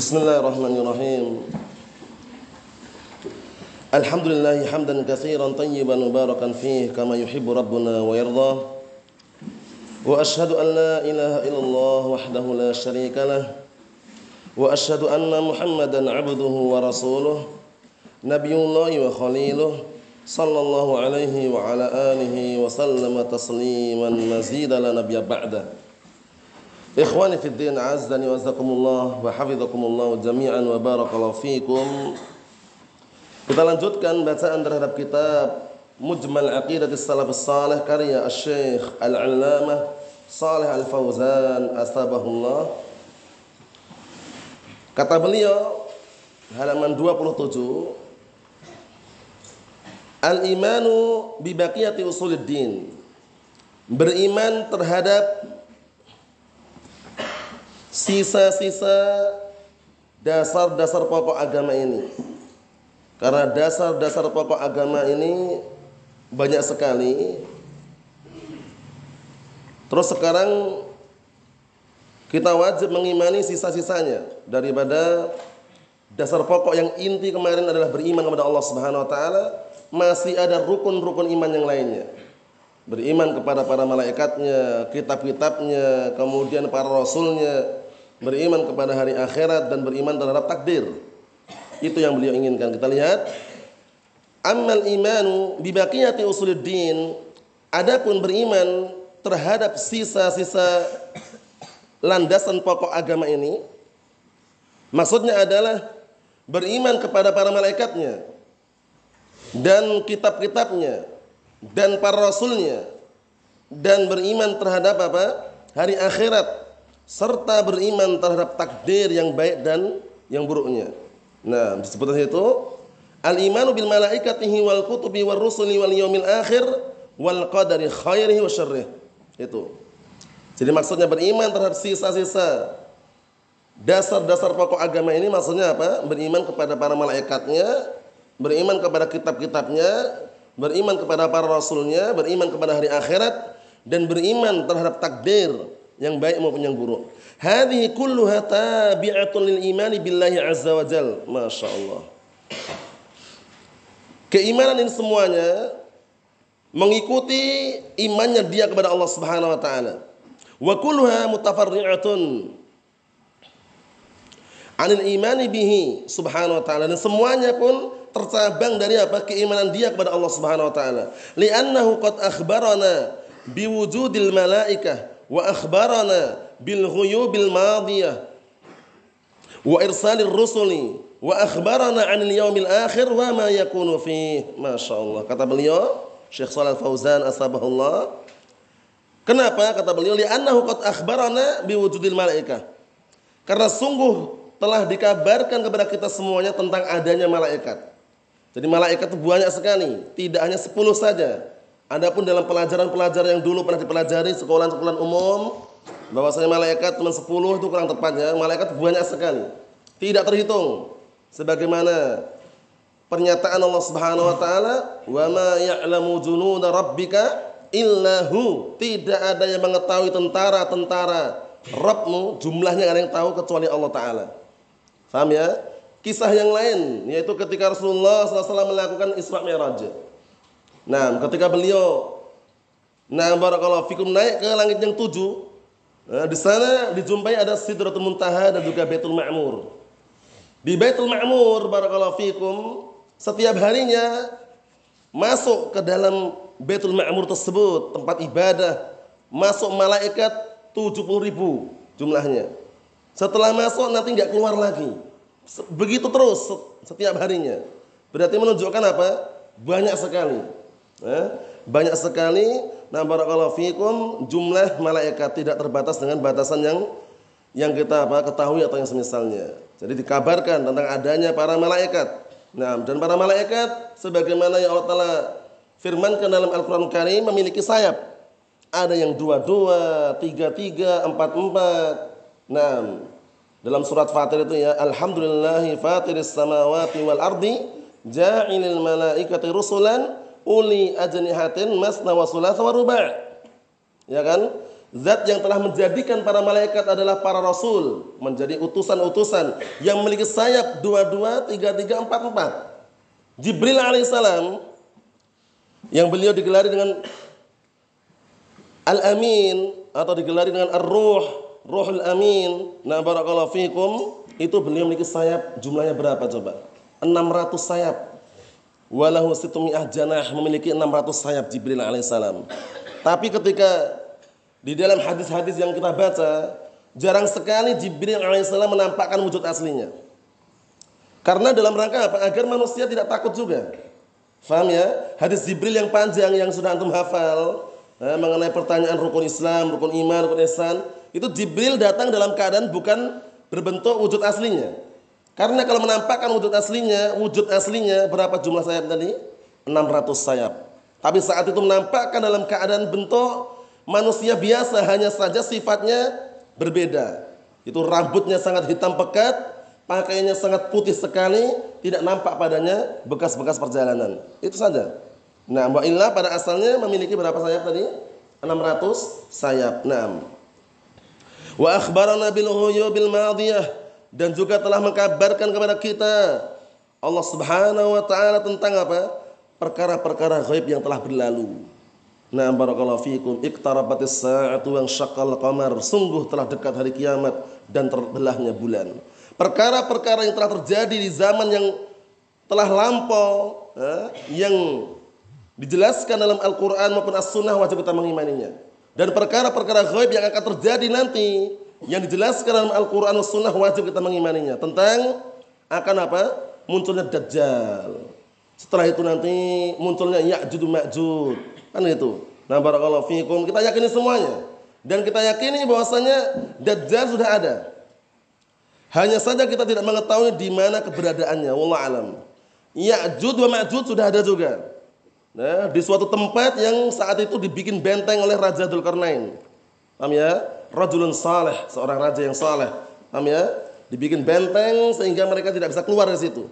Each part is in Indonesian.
بسم الله الرحمن الرحيم. الحمد لله حمدا كثيرا طيبا مباركا فيه كما يحب ربنا ويرضى وأشهد أن لا إله إلا الله وحده لا شريك له. وأشهد أن محمدا عبده ورسوله نبي الله وخليله صلى الله عليه وعلى آله وسلم تسليما مزيدا لا نبي بعده. Ikhwani fi din azzani wa azakumullah wa hafizakumullah jami'an wa barakallahu fikum. Kita lanjutkan bacaan terhadap kitab Mujmal Aqidat Salaf Salih karya Syekh Al-Allamah Salih Al-Fauzan astabahullah. Kata beliau halaman 27 Al-imanu bi baqiyati usuluddin. Beriman terhadap sisa-sisa dasar-dasar pokok agama ini. Karena dasar-dasar pokok agama ini banyak sekali. Terus sekarang kita wajib mengimani sisa-sisanya daripada dasar pokok yang inti kemarin adalah beriman kepada Allah Subhanahu wa taala, masih ada rukun-rukun iman yang lainnya. Beriman kepada para malaikatnya, kitab-kitabnya, kemudian para rasulnya, beriman kepada hari akhirat dan beriman terhadap takdir. Itu yang beliau inginkan. Kita lihat Amal imanu bibaqiyati usuluddin adapun beriman terhadap sisa-sisa landasan pokok agama ini maksudnya adalah beriman kepada para malaikatnya dan kitab-kitabnya dan para rasulnya dan beriman terhadap apa? hari akhirat serta beriman terhadap takdir yang baik dan yang buruknya. Nah, disebutkan itu al-imanu bil malaikatihi wal kutubi war rusuli wal yaumil akhir wal qadari khairihi wa syarrih. Itu. Jadi maksudnya beriman terhadap sisa-sisa dasar-dasar pokok agama ini maksudnya apa? Beriman kepada para malaikatnya, beriman kepada kitab-kitabnya, beriman kepada para rasulnya, beriman kepada hari akhirat dan beriman terhadap takdir yang baik maupun yang buruk. Hadhihi kulluha tabi'atun lil imani billahi azza wa jal. Masya Allah. Keimanan ini semuanya mengikuti imannya dia kepada Allah Subhanahu wa taala. Wa kulluha mutafarri'atun anil imani bihi subhanahu wa ta'ala dan semuanya pun tercabang dari apa keimanan dia kepada Allah Subhanahu wa taala li'annahu qad akhbarana biwujudil malaikah wa akhbarana bil ghuyubil madiyah. Wa irsalir rusuli. Wa akhbarana 'anil yaumil akhir wa ma yakunu fi. Masyaallah kata beliau Syekh Shalal Fauzan asbahullah kenapa? Kata beliau li'annahu qad akhbarana biwujudil malaikah. Karena sungguh telah dikabarkan kepada kita semuanya tentang adanya malaikat. Jadi malaikat itu banyak sekali. Tidak hanya 10 saja Adapun dalam pelajaran-pelajaran yang dulu pernah dipelajari sekolah-sekolah umum, bahwasanya malaikat cuma 10 itu kurang tepatnya, malaikat banyak sekali. Tidak terhitung. Sebagaimana pernyataan Allah Subhanahu wa taala, "Wa ma ya'lamu junuda rabbika illahu." Tidak ada yang mengetahui tentara-tentara Rabbmu, jumlahnya ada yang tahu kecuali Allah taala. Faham ya? Kisah yang lain yaitu ketika Rasulullah SAW melakukan Isra Mi'raj. Nah, ketika beliau nah barakallahu fikum naik ke langit yang tujuh, nah, di sana dijumpai ada Sidratul Muntaha dan juga Baitul Ma'mur. Di Baitul Ma'mur barakallahu fikum setiap harinya masuk ke dalam Baitul Ma'mur tersebut tempat ibadah masuk malaikat 70 ribu jumlahnya. Setelah masuk nanti nggak keluar lagi. Begitu terus setiap harinya. Berarti menunjukkan apa? Banyak sekali. Eh, banyak sekali nah barakallahu fikum jumlah malaikat tidak terbatas dengan batasan yang yang kita apa ketahui atau yang semisalnya. Jadi dikabarkan tentang adanya para malaikat. Nah, dan para malaikat sebagaimana yang Allah Taala firmankan dalam Al-Qur'an Karim memiliki sayap. Ada yang dua-dua, tiga-tiga, empat-empat. Nah, dalam surat Fatir itu ya, Alhamdulillahi fatiris samawati wal ardi ja'ilil malaikati rusulan uli ajnihatin masna wa thulatha wa ruba'. Ya kan? Zat yang telah menjadikan para malaikat adalah para rasul, menjadi utusan-utusan yang memiliki sayap dua-dua, tiga-tiga, empat-empat. Jibril alaihissalam yang beliau digelari dengan Al-Amin atau digelari dengan Ar-Ruh, Ruhul Amin. Nah, barakallahu fikum, itu beliau memiliki sayap jumlahnya berapa coba? 600 sayap. Walahu situmi'ah janah memiliki 600 sayap Jibril alaihissalam. Tapi ketika di dalam hadis-hadis yang kita baca, jarang sekali Jibril alaihissalam menampakkan wujud aslinya. Karena dalam rangka apa? Agar manusia tidak takut juga. Faham ya? Hadis Jibril yang panjang yang sudah antum hafal eh, mengenai pertanyaan rukun Islam, rukun iman, rukun ihsan, itu Jibril datang dalam keadaan bukan berbentuk wujud aslinya. Karena kalau menampakkan wujud aslinya, wujud aslinya berapa jumlah sayap tadi? 600 sayap. Tapi saat itu menampakkan dalam keadaan bentuk manusia biasa hanya saja sifatnya berbeda. Itu rambutnya sangat hitam pekat, pakaiannya sangat putih sekali, tidak nampak padanya bekas-bekas perjalanan. Itu saja. Nah, Mbak Illa pada asalnya memiliki berapa sayap tadi? 600 sayap. Nah. Wa akhbarana bil bil madiyah dan juga telah mengkabarkan kepada kita Allah Subhanahu wa taala tentang apa? perkara-perkara gaib yang telah berlalu. Nah, barakallahu fikum, iqtarabatis sa'atu wa syaqqal qamar. Sungguh telah dekat hari kiamat dan terbelahnya bulan. Perkara-perkara yang telah terjadi di zaman yang telah lampau, eh, yang dijelaskan dalam Al-Quran maupun As-Sunnah wajib kita mengimaninya. Dan perkara-perkara gaib yang akan terjadi nanti yang dijelaskan dalam Al-Quran dan Sunnah wajib kita mengimaninya tentang akan apa? Munculnya Dajjal. Setelah itu nanti munculnya Ya'jud Ma'jud Kan itu. Nah, barakallahu fiikum. Kita yakini semuanya. Dan kita yakini bahwasanya Dajjal sudah ada. Hanya saja kita tidak mengetahui di mana keberadaannya. Wallah alam. Ya'jud wa Ma'jud sudah ada juga. Nah, di suatu tempat yang saat itu dibikin benteng oleh Raja Dzulkarnain. Paham ya? Rajulun saleh, seorang raja yang saleh. Paham ya? Dibikin benteng sehingga mereka tidak bisa keluar dari situ.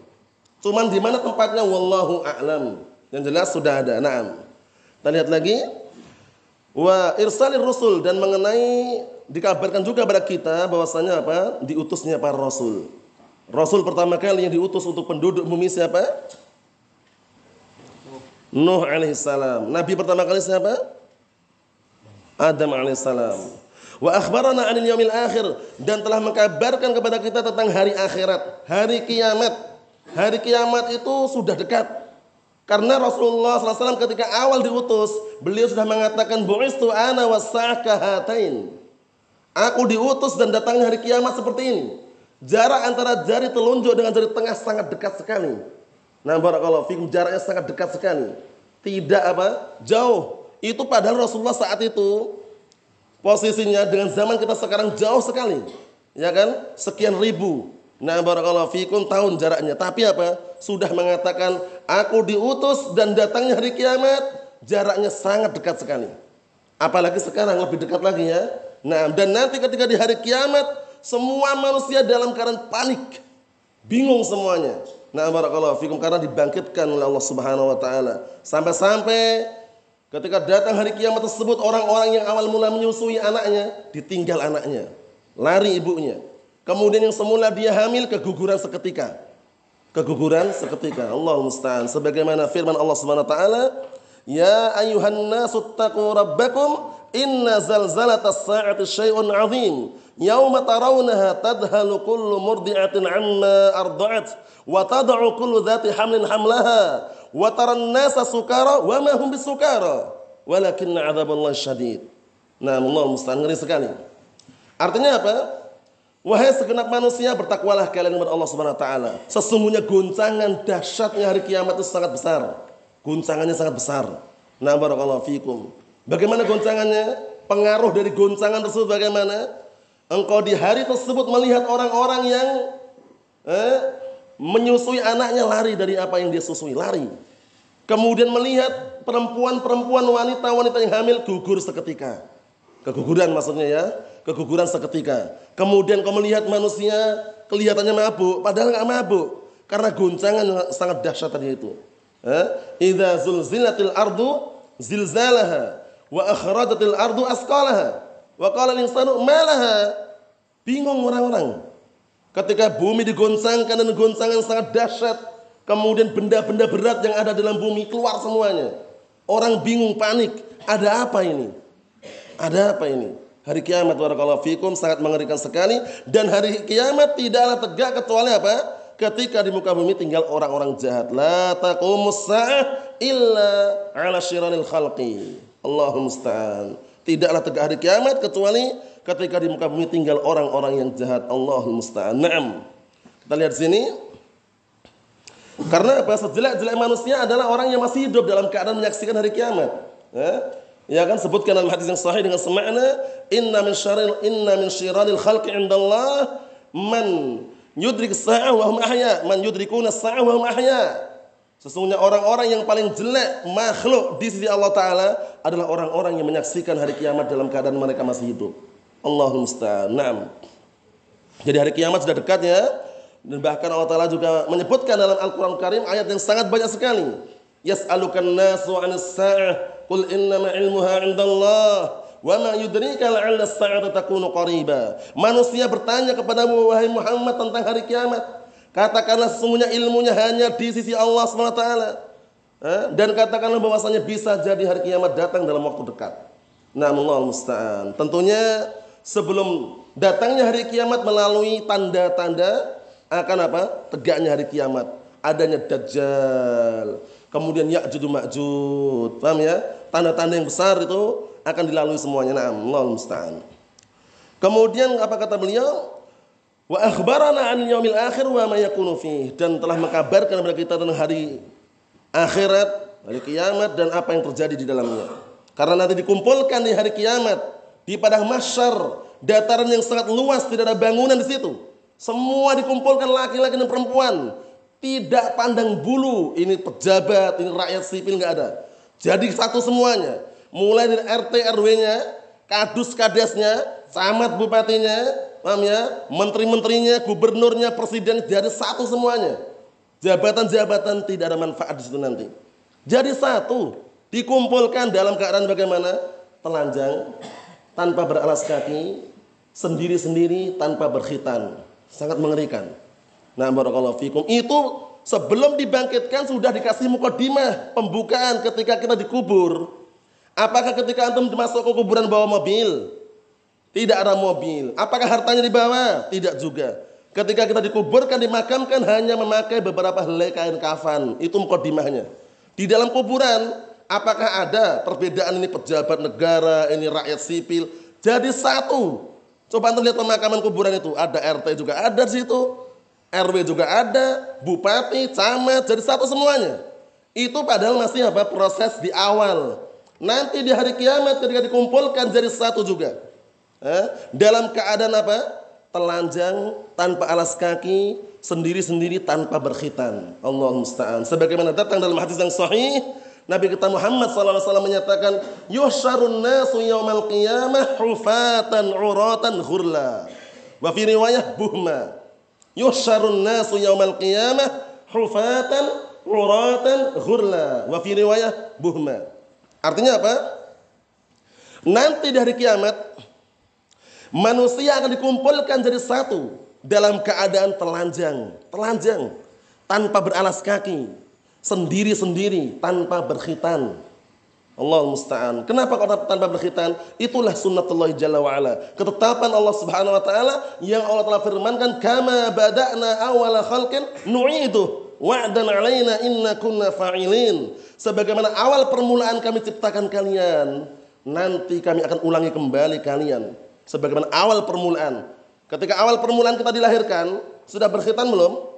Cuman di mana tempatnya wallahu a'lam. Yang jelas sudah ada. Naam. Kita lihat lagi. Wa irsalir rusul dan mengenai dikabarkan juga pada kita bahwasanya apa? Diutusnya para rasul. Rasul pertama kali yang diutus untuk penduduk bumi siapa? Nuh alaihissalam. Nabi pertama kali siapa? Adam alaihissalam. Wa akhbarana 'anil yaumil akhir dan telah mengkabarkan kepada kita tentang hari akhirat, hari kiamat. Hari kiamat itu sudah dekat. Karena Rasulullah SAW ketika awal diutus, beliau sudah mengatakan bu'istu ana wasakahatain. Aku diutus dan datangnya hari kiamat seperti ini. Jarak antara jari telunjuk dengan jari tengah sangat dekat sekali. Nah, barakallahu fikum jaraknya sangat dekat sekali. Tidak apa? Jauh. Itu padahal Rasulullah saat itu posisinya dengan zaman kita sekarang jauh sekali. Ya kan? Sekian ribu. Nah, barakallahu fikum tahun jaraknya. Tapi apa? Sudah mengatakan Aku diutus dan datangnya hari kiamat jaraknya sangat dekat sekali. Apalagi sekarang lebih dekat lagi ya. Nah, dan nanti ketika di hari kiamat semua manusia dalam keadaan panik. Bingung semuanya. Nah, barakallahu fikum karena dibangkitkan oleh Allah Subhanahu wa taala. Sampai-sampai ketika datang hari kiamat tersebut orang-orang yang awal mula menyusui anaknya ditinggal anaknya. Lari ibunya. Kemudian yang semula dia hamil keguguran seketika keguguran seketika. Allah musta'an. Sebagaimana firman Allah Subhanahu wa taala, "Ya ayuhan nasu rabbakum inna zalzalatas sa'ati syai'un 'adzim. Yauma tarawunaha tadhalu kullu murdi'atin 'amma arda'at wa tad'u kullu dhati hamlin hamlaha wa taran nasa sukara wa ma hum bisukara walakin 'adzaballahi syadid." Nah, Allah musta'an ngeri sekali. Artinya apa? Wahai segenap manusia, bertakwalah kalian kepada Allah Subhanahu wa taala. Sesungguhnya goncangan dahsyatnya hari kiamat itu sangat besar. Goncangannya sangat besar. Nah, barakallahu fikum. Bagaimana goncangannya? Pengaruh dari goncangan tersebut bagaimana? Engkau di hari tersebut melihat orang-orang yang eh, menyusui anaknya lari dari apa yang dia susui, lari. Kemudian melihat perempuan-perempuan wanita-wanita yang hamil gugur seketika. Keguguran maksudnya ya, keguguran seketika. Kemudian kau melihat manusia kelihatannya mabuk, padahal nggak mabuk karena guncangan sangat dahsyat tadi itu. Eh? Idza zulzilatil ardu zilzalaha wa akhrajatil ardu asqalaha wa qala al-insanu malaha. Bingung orang-orang. Ketika bumi digoncangkan dan goncangan sangat dahsyat, kemudian benda-benda berat yang ada dalam bumi keluar semuanya. Orang bingung, panik. Ada apa ini? Ada apa ini? Hari kiamat barakallahu fikum sangat mengerikan sekali dan hari kiamat tidaklah tegak kecuali apa? Ketika di muka bumi tinggal orang-orang jahat. La taqumus sa'ah illa 'ala syiranil khalqi. Allahumma musta'an. Tidaklah tegak hari kiamat kecuali ketika di muka bumi tinggal orang-orang yang jahat. Allahumma musta'an. Kita lihat sini. Karena apa? Sejelek-jelek manusia adalah orang yang masih hidup dalam keadaan menyaksikan hari kiamat. Ya? Ya kan sebutkan dalam hadis yang sahih dengan semakna inna min syaril inna min syiranil khalqi indallah man yudrik sa'ah wa hum ahya man yudrikuna sa'ah wa hum ahya Sesungguhnya orang-orang yang paling jelek makhluk di sisi Allah Ta'ala adalah orang-orang yang menyaksikan hari kiamat dalam keadaan mereka masih hidup. Allahumma musta'an. Jadi hari kiamat sudah dekat ya. Dan bahkan Allah Ta'ala juga menyebutkan dalam Al-Quran Karim ayat yang sangat banyak sekali. Yas'alukan nasu anis sa'ah Qul innama ilmuha indallah wa ma yudrika la'alla takunu qariba. Manusia bertanya kepadamu wahai Muhammad tentang hari kiamat. Katakanlah sesungguhnya ilmunya hanya di sisi Allah SWT. Eh? Dan katakanlah bahwasanya bisa jadi hari kiamat datang dalam waktu dekat. Namun Allah musta'an. Tentunya sebelum datangnya hari kiamat melalui tanda-tanda akan apa? Tegaknya hari kiamat. Adanya Dajjal. Kemudian Ya'jud Ma'jud. Paham ya? tanda-tanda yang besar itu akan dilalui semuanya. Naam, Allah musta'an. Kemudian apa kata beliau? Wa akhbarana an yaumil akhir wa ma yakunu dan telah mengkabarkan kepada kita tentang hari akhirat, hari kiamat dan apa yang terjadi di dalamnya. Karena nanti dikumpulkan di hari kiamat di padang mahsyar, dataran yang sangat luas, tidak ada bangunan di situ. Semua dikumpulkan laki-laki dan perempuan. Tidak pandang bulu, ini pejabat, ini rakyat sipil nggak ada. Jadi satu semuanya. Mulai dari RT RW-nya, kadus kadesnya, camat bupatinya, paham ya? Menteri-menterinya, gubernurnya, presiden jadi satu semuanya. Jabatan-jabatan tidak ada manfaat di situ nanti. Jadi satu, dikumpulkan dalam keadaan bagaimana? Telanjang, tanpa beralas kaki, sendiri-sendiri tanpa berkhitan. Sangat mengerikan. Nah, barakallahu fikum. Itu Sebelum dibangkitkan sudah dikasih mukadimah pembukaan ketika kita dikubur. Apakah ketika antum masuk ke kuburan bawa mobil? Tidak ada mobil. Apakah hartanya dibawa? Tidak juga. Ketika kita dikuburkan, dimakamkan hanya memakai beberapa helai kain kafan. Itu mukadimahnya. Di dalam kuburan, apakah ada perbedaan ini pejabat negara, ini rakyat sipil? Jadi satu. Coba antum lihat pemakaman kuburan itu. Ada RT juga ada di situ. RW juga ada, bupati, camat, jadi satu semuanya. Itu padahal masih apa proses di awal. Nanti di hari kiamat ketika dikumpulkan jadi satu juga. Eh, dalam keadaan apa? Telanjang, tanpa alas kaki, sendiri-sendiri tanpa berkhitan. Allah musta'an. Sebagaimana datang dalam hadis yang sahih, Nabi kita Muhammad SAW menyatakan, Yuhsyarun nasu yawmal qiyamah hufatan uratan ghurla. Wa fi riwayah buhma yuhsyarun nasu yaumal qiyamah hufatan uratan ghurla wa fi riwayah buhma. Artinya apa? Nanti di hari kiamat manusia akan dikumpulkan jadi satu dalam keadaan telanjang, telanjang tanpa beralas kaki, sendiri-sendiri tanpa berkhitan. Allah musta'an. Kenapa kok tanpa berkhitan? Itulah sunnatullah jalla wa ala. Ketetapan Allah Subhanahu wa taala yang Allah telah firmankan kama bada'na awala khalqin nu'idu wa'dan 'alaina inna kunna fa'ilin. Sebagaimana awal permulaan kami ciptakan kalian, nanti kami akan ulangi kembali kalian. Sebagaimana awal permulaan. Ketika awal permulaan kita dilahirkan, sudah berkhitan belum?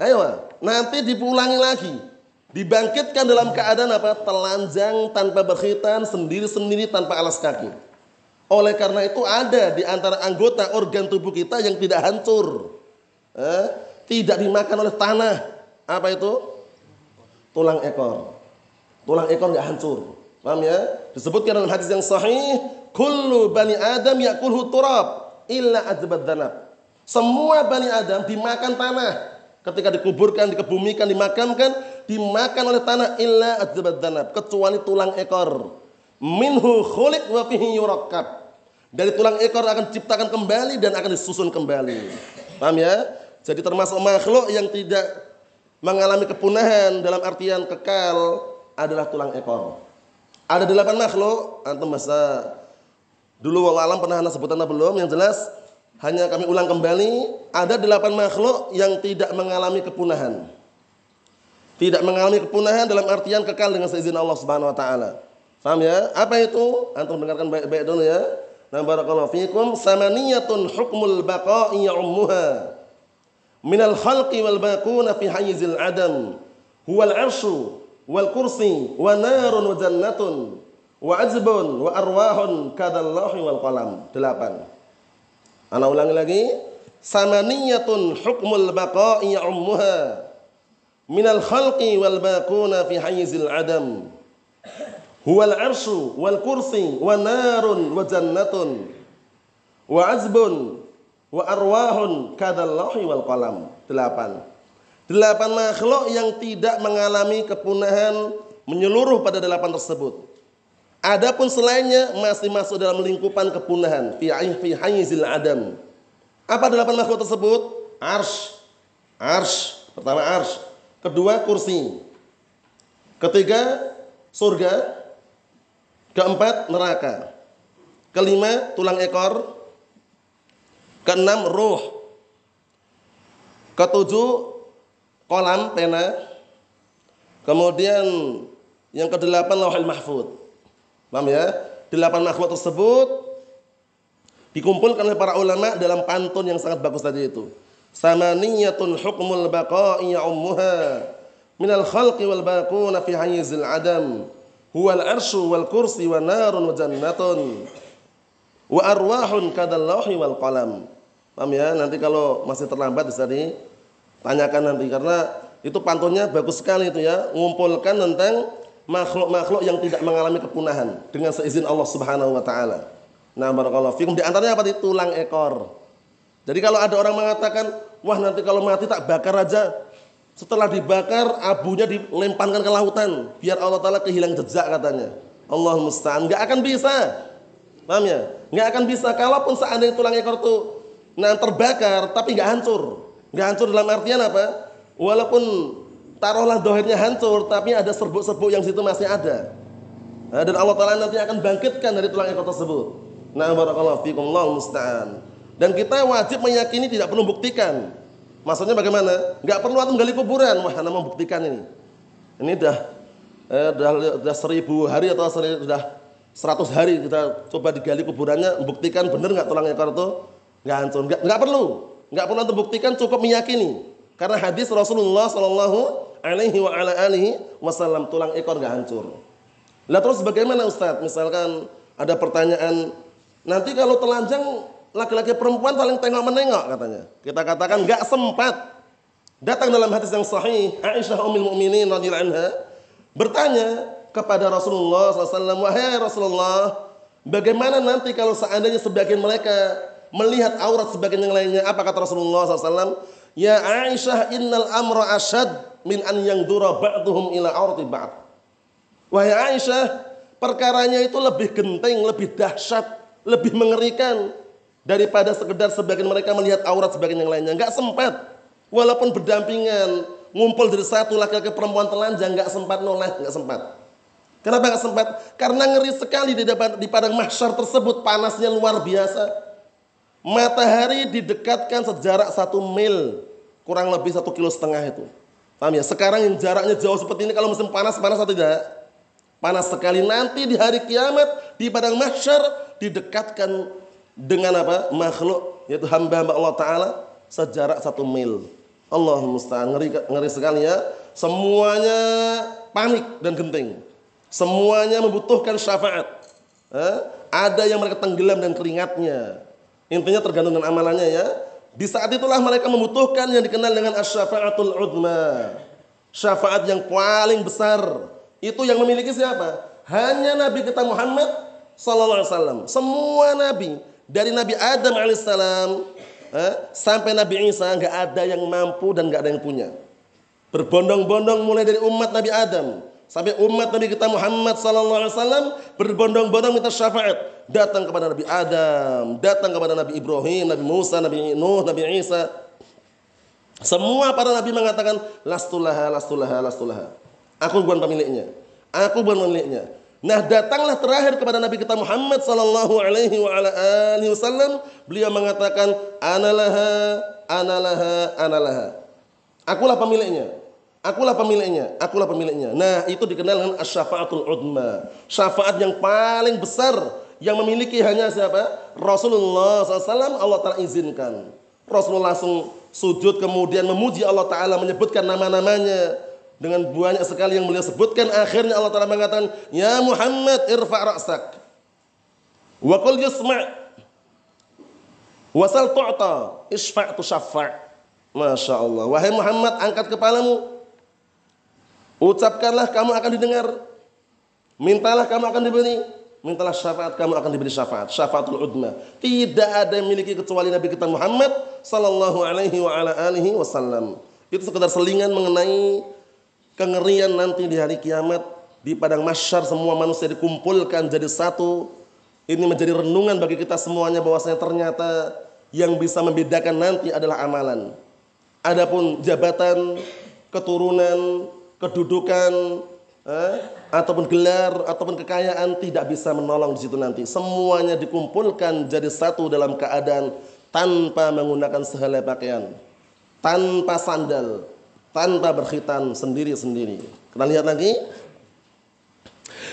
Ayo, nanti dipulangi lagi Dibangkitkan dalam keadaan apa? Telanjang tanpa berkhitan, sendiri-sendiri tanpa alas kaki. Oleh karena itu ada di antara anggota organ tubuh kita yang tidak hancur. Eh, tidak dimakan oleh tanah. Apa itu? Tulang ekor. Tulang ekor nggak hancur. Paham ya? Disebutkan dalam hadis yang sahih, kullu bani Adam yakulhu turab illa ajbad danab. Semua bani Adam dimakan tanah. Ketika dikuburkan, dikebumikan, dimakamkan, dimakan oleh tanah illa ajbad danab, kecuali tulang ekor. Minhu khuliq wa fihi yurakkab. Dari tulang ekor akan diciptakan kembali dan akan disusun kembali. Paham ya? Jadi termasuk makhluk yang tidak mengalami kepunahan dalam artian kekal adalah tulang ekor. Ada delapan makhluk, antum masa dulu alam pernah anda sebutan belum? Yang jelas hanya kami ulang kembali, ada delapan makhluk yang tidak mengalami kepunahan. Tidak mengalami kepunahan dalam artian kekal dengan seizin Allah Subhanahu wa taala. Paham ya? Apa itu? Antum dengarkan baik-baik dulu ya. Nah barakallahu fikum samaniyatun hukmul baqa'i ummuha minal khalqi wal baquna fi hayzil adam huwal arsyu wal kursi wa narun wa jannatun wa azbun wa arwahun kadallahi wal qalam. Delapan. Ana ulangi lagi. Samaniyatun hukmul baqa'i ummuha minal khalqi wal baquna fi hayzil adam. Huwal arsyu wal kursi wa narun wa jannatun wa azbun wa arwahun kadallahi wal qalam. Delapan. Delapan makhluk yang tidak mengalami kepunahan menyeluruh pada delapan tersebut. Adapun selainnya masih masuk dalam lingkupan kepunahan fi adam. Apa delapan makhluk tersebut? Arsh. Arsh. Pertama arsh. Kedua kursi. Ketiga surga. Keempat neraka. Kelima tulang ekor. Keenam ruh. Ketujuh kolam pena. Kemudian yang kedelapan lauhul mahfud. Paham ya? Delapan makhluk tersebut dikumpulkan oleh para ulama dalam pantun yang sangat bagus tadi itu. Samaniyatun hukmul baqa'i ummuha minal khalqi wal baquna fi hayyizil adam huwal arsyu wal kursi wa narun wa jannatun wa arwahun kadal lauhi wal qalam. Paham ya? Nanti kalau masih terlambat bisa ditanyakan nanti karena itu pantunnya bagus sekali itu ya, mengumpulkan tentang makhluk-makhluk yang tidak mengalami kepunahan dengan seizin Allah Subhanahu wa taala. Nah, barakallahu fikum di antaranya apa? tulang ekor. Jadi kalau ada orang mengatakan, "Wah, nanti kalau mati tak bakar aja." Setelah dibakar, abunya dilemparkan ke lautan biar Allah taala kehilang jejak katanya. Allah musta'an, enggak akan bisa. Paham ya? Enggak akan bisa kalaupun seandainya tulang ekor itu nah terbakar tapi enggak hancur. Enggak hancur dalam artian apa? walaupun taruhlah dohirnya hancur, tapi ada serbuk-serbuk yang situ masih ada. Nah, dan Allah Taala nanti akan bangkitkan dari tulang ekor tersebut. Nah, barakallahu fikum Allah musta'an. Dan kita wajib meyakini tidak perlu buktikan. Maksudnya bagaimana? Enggak perlu antum gali kuburan. Wah, nama membuktikan ini. Ini dah eh, dah, dah seribu hari atau sudah seratus hari kita coba digali kuburannya, buktikan benar nggak tulang ekor itu nggak hancur. Nggak, nggak perlu. Nggak perlu antum buktikan, cukup meyakini. Karena hadis Rasulullah Shallallahu Alaihi wa ala alihi Wasallam tulang ekor gak hancur. Lah terus bagaimana Ustadz? Misalkan ada pertanyaan, nanti kalau telanjang laki-laki perempuan saling tengok menengok katanya. Kita katakan gak sempat. Datang dalam hadis yang sahih Aisyah Ummul Mukminin radhiyallahu anha bertanya kepada Rasulullah SAW, wahai Rasulullah, bagaimana nanti kalau seandainya sebagian mereka melihat aurat sebagian yang lainnya? Apa kata Rasulullah SAW? Ya Aisyah innal amra asyad min an yang dura ba'duhum ila aurati ba'd. Wahai Aisyah, perkaranya itu lebih genting, lebih dahsyat, lebih mengerikan daripada sekedar sebagian mereka melihat aurat sebagian yang lainnya. Enggak sempat. Walaupun berdampingan, ngumpul dari satu laki-laki perempuan telanjang enggak sempat noleh, enggak sempat. Kenapa enggak sempat? Karena ngeri sekali di, di padang mahsyar tersebut panasnya luar biasa. Matahari didekatkan sejarak satu mil, kurang lebih satu kilo setengah itu. Paham ya? Sekarang yang jaraknya jauh seperti ini, kalau musim panas, panas atau tidak? Panas sekali. Nanti di hari kiamat, di padang mahsyar, didekatkan dengan apa? Makhluk, yaitu hamba-hamba Allah Ta'ala, sejarak satu mil. Allah musta'an, ngeri, ngeri sekali ya. Semuanya panik dan genting. Semuanya membutuhkan syafaat. Eh? Ada yang mereka tenggelam dan keringatnya. Intinya tergantung dengan amalannya ya. Di saat itulah mereka membutuhkan yang dikenal dengan asyafaatul udma. Syafaat yang paling besar. Itu yang memiliki siapa? Hanya Nabi kita Muhammad sallallahu alaihi wasallam. Semua nabi dari Nabi Adam alaihissalam eh, sampai Nabi Isa nggak ada yang mampu dan nggak ada yang punya. Berbondong-bondong mulai dari umat Nabi Adam Sampai umat Nabi kita Muhammad sallallahu alaihi wasallam berbondong-bondong minta syafaat, datang kepada Nabi Adam, datang kepada Nabi Ibrahim, Nabi Musa, Nabi Nuh, Nabi Isa. Semua para nabi mengatakan lastulaha, lastulaha, lastulaha. Aku bukan pemiliknya. Aku bukan pemiliknya. Nah, datanglah terakhir kepada Nabi kita Muhammad sallallahu alaihi wasallam, beliau mengatakan analaha, analaha, analaha. Akulah pemiliknya. Akulah pemiliknya, akulah pemiliknya. Nah, itu dikenal dengan asyafaatul udma. Syafaat yang paling besar yang memiliki hanya siapa? Rasulullah SAW Allah Ta'ala izinkan. Rasulullah langsung sujud kemudian memuji Allah Ta'ala menyebutkan nama-namanya. Dengan banyak sekali yang beliau sebutkan akhirnya Allah Ta'ala mengatakan Ya Muhammad irfa' ra'sak Wa qul yusma' Wasal tu'ta Isfa' tu syafa' Masya Allah Wahai Muhammad angkat kepalamu Ucapkanlah kamu akan didengar. Mintalah kamu akan diberi. Mintalah syafaat kamu akan diberi syafaat. Syafaatul udma. Tidak ada yang miliki kecuali Nabi kita Muhammad sallallahu alaihi wa ala alihi wasallam. Itu sekedar selingan mengenai kengerian nanti di hari kiamat di padang masyar semua manusia dikumpulkan jadi satu. Ini menjadi renungan bagi kita semuanya bahwasanya ternyata yang bisa membedakan nanti adalah amalan. Adapun jabatan, keturunan, kedudukan, eh, ataupun gelar, ataupun kekayaan tidak bisa menolong di situ nanti. Semuanya dikumpulkan jadi satu dalam keadaan tanpa menggunakan sehelai pakaian, tanpa sandal, tanpa berkhitan sendiri-sendiri. Kita lihat lagi.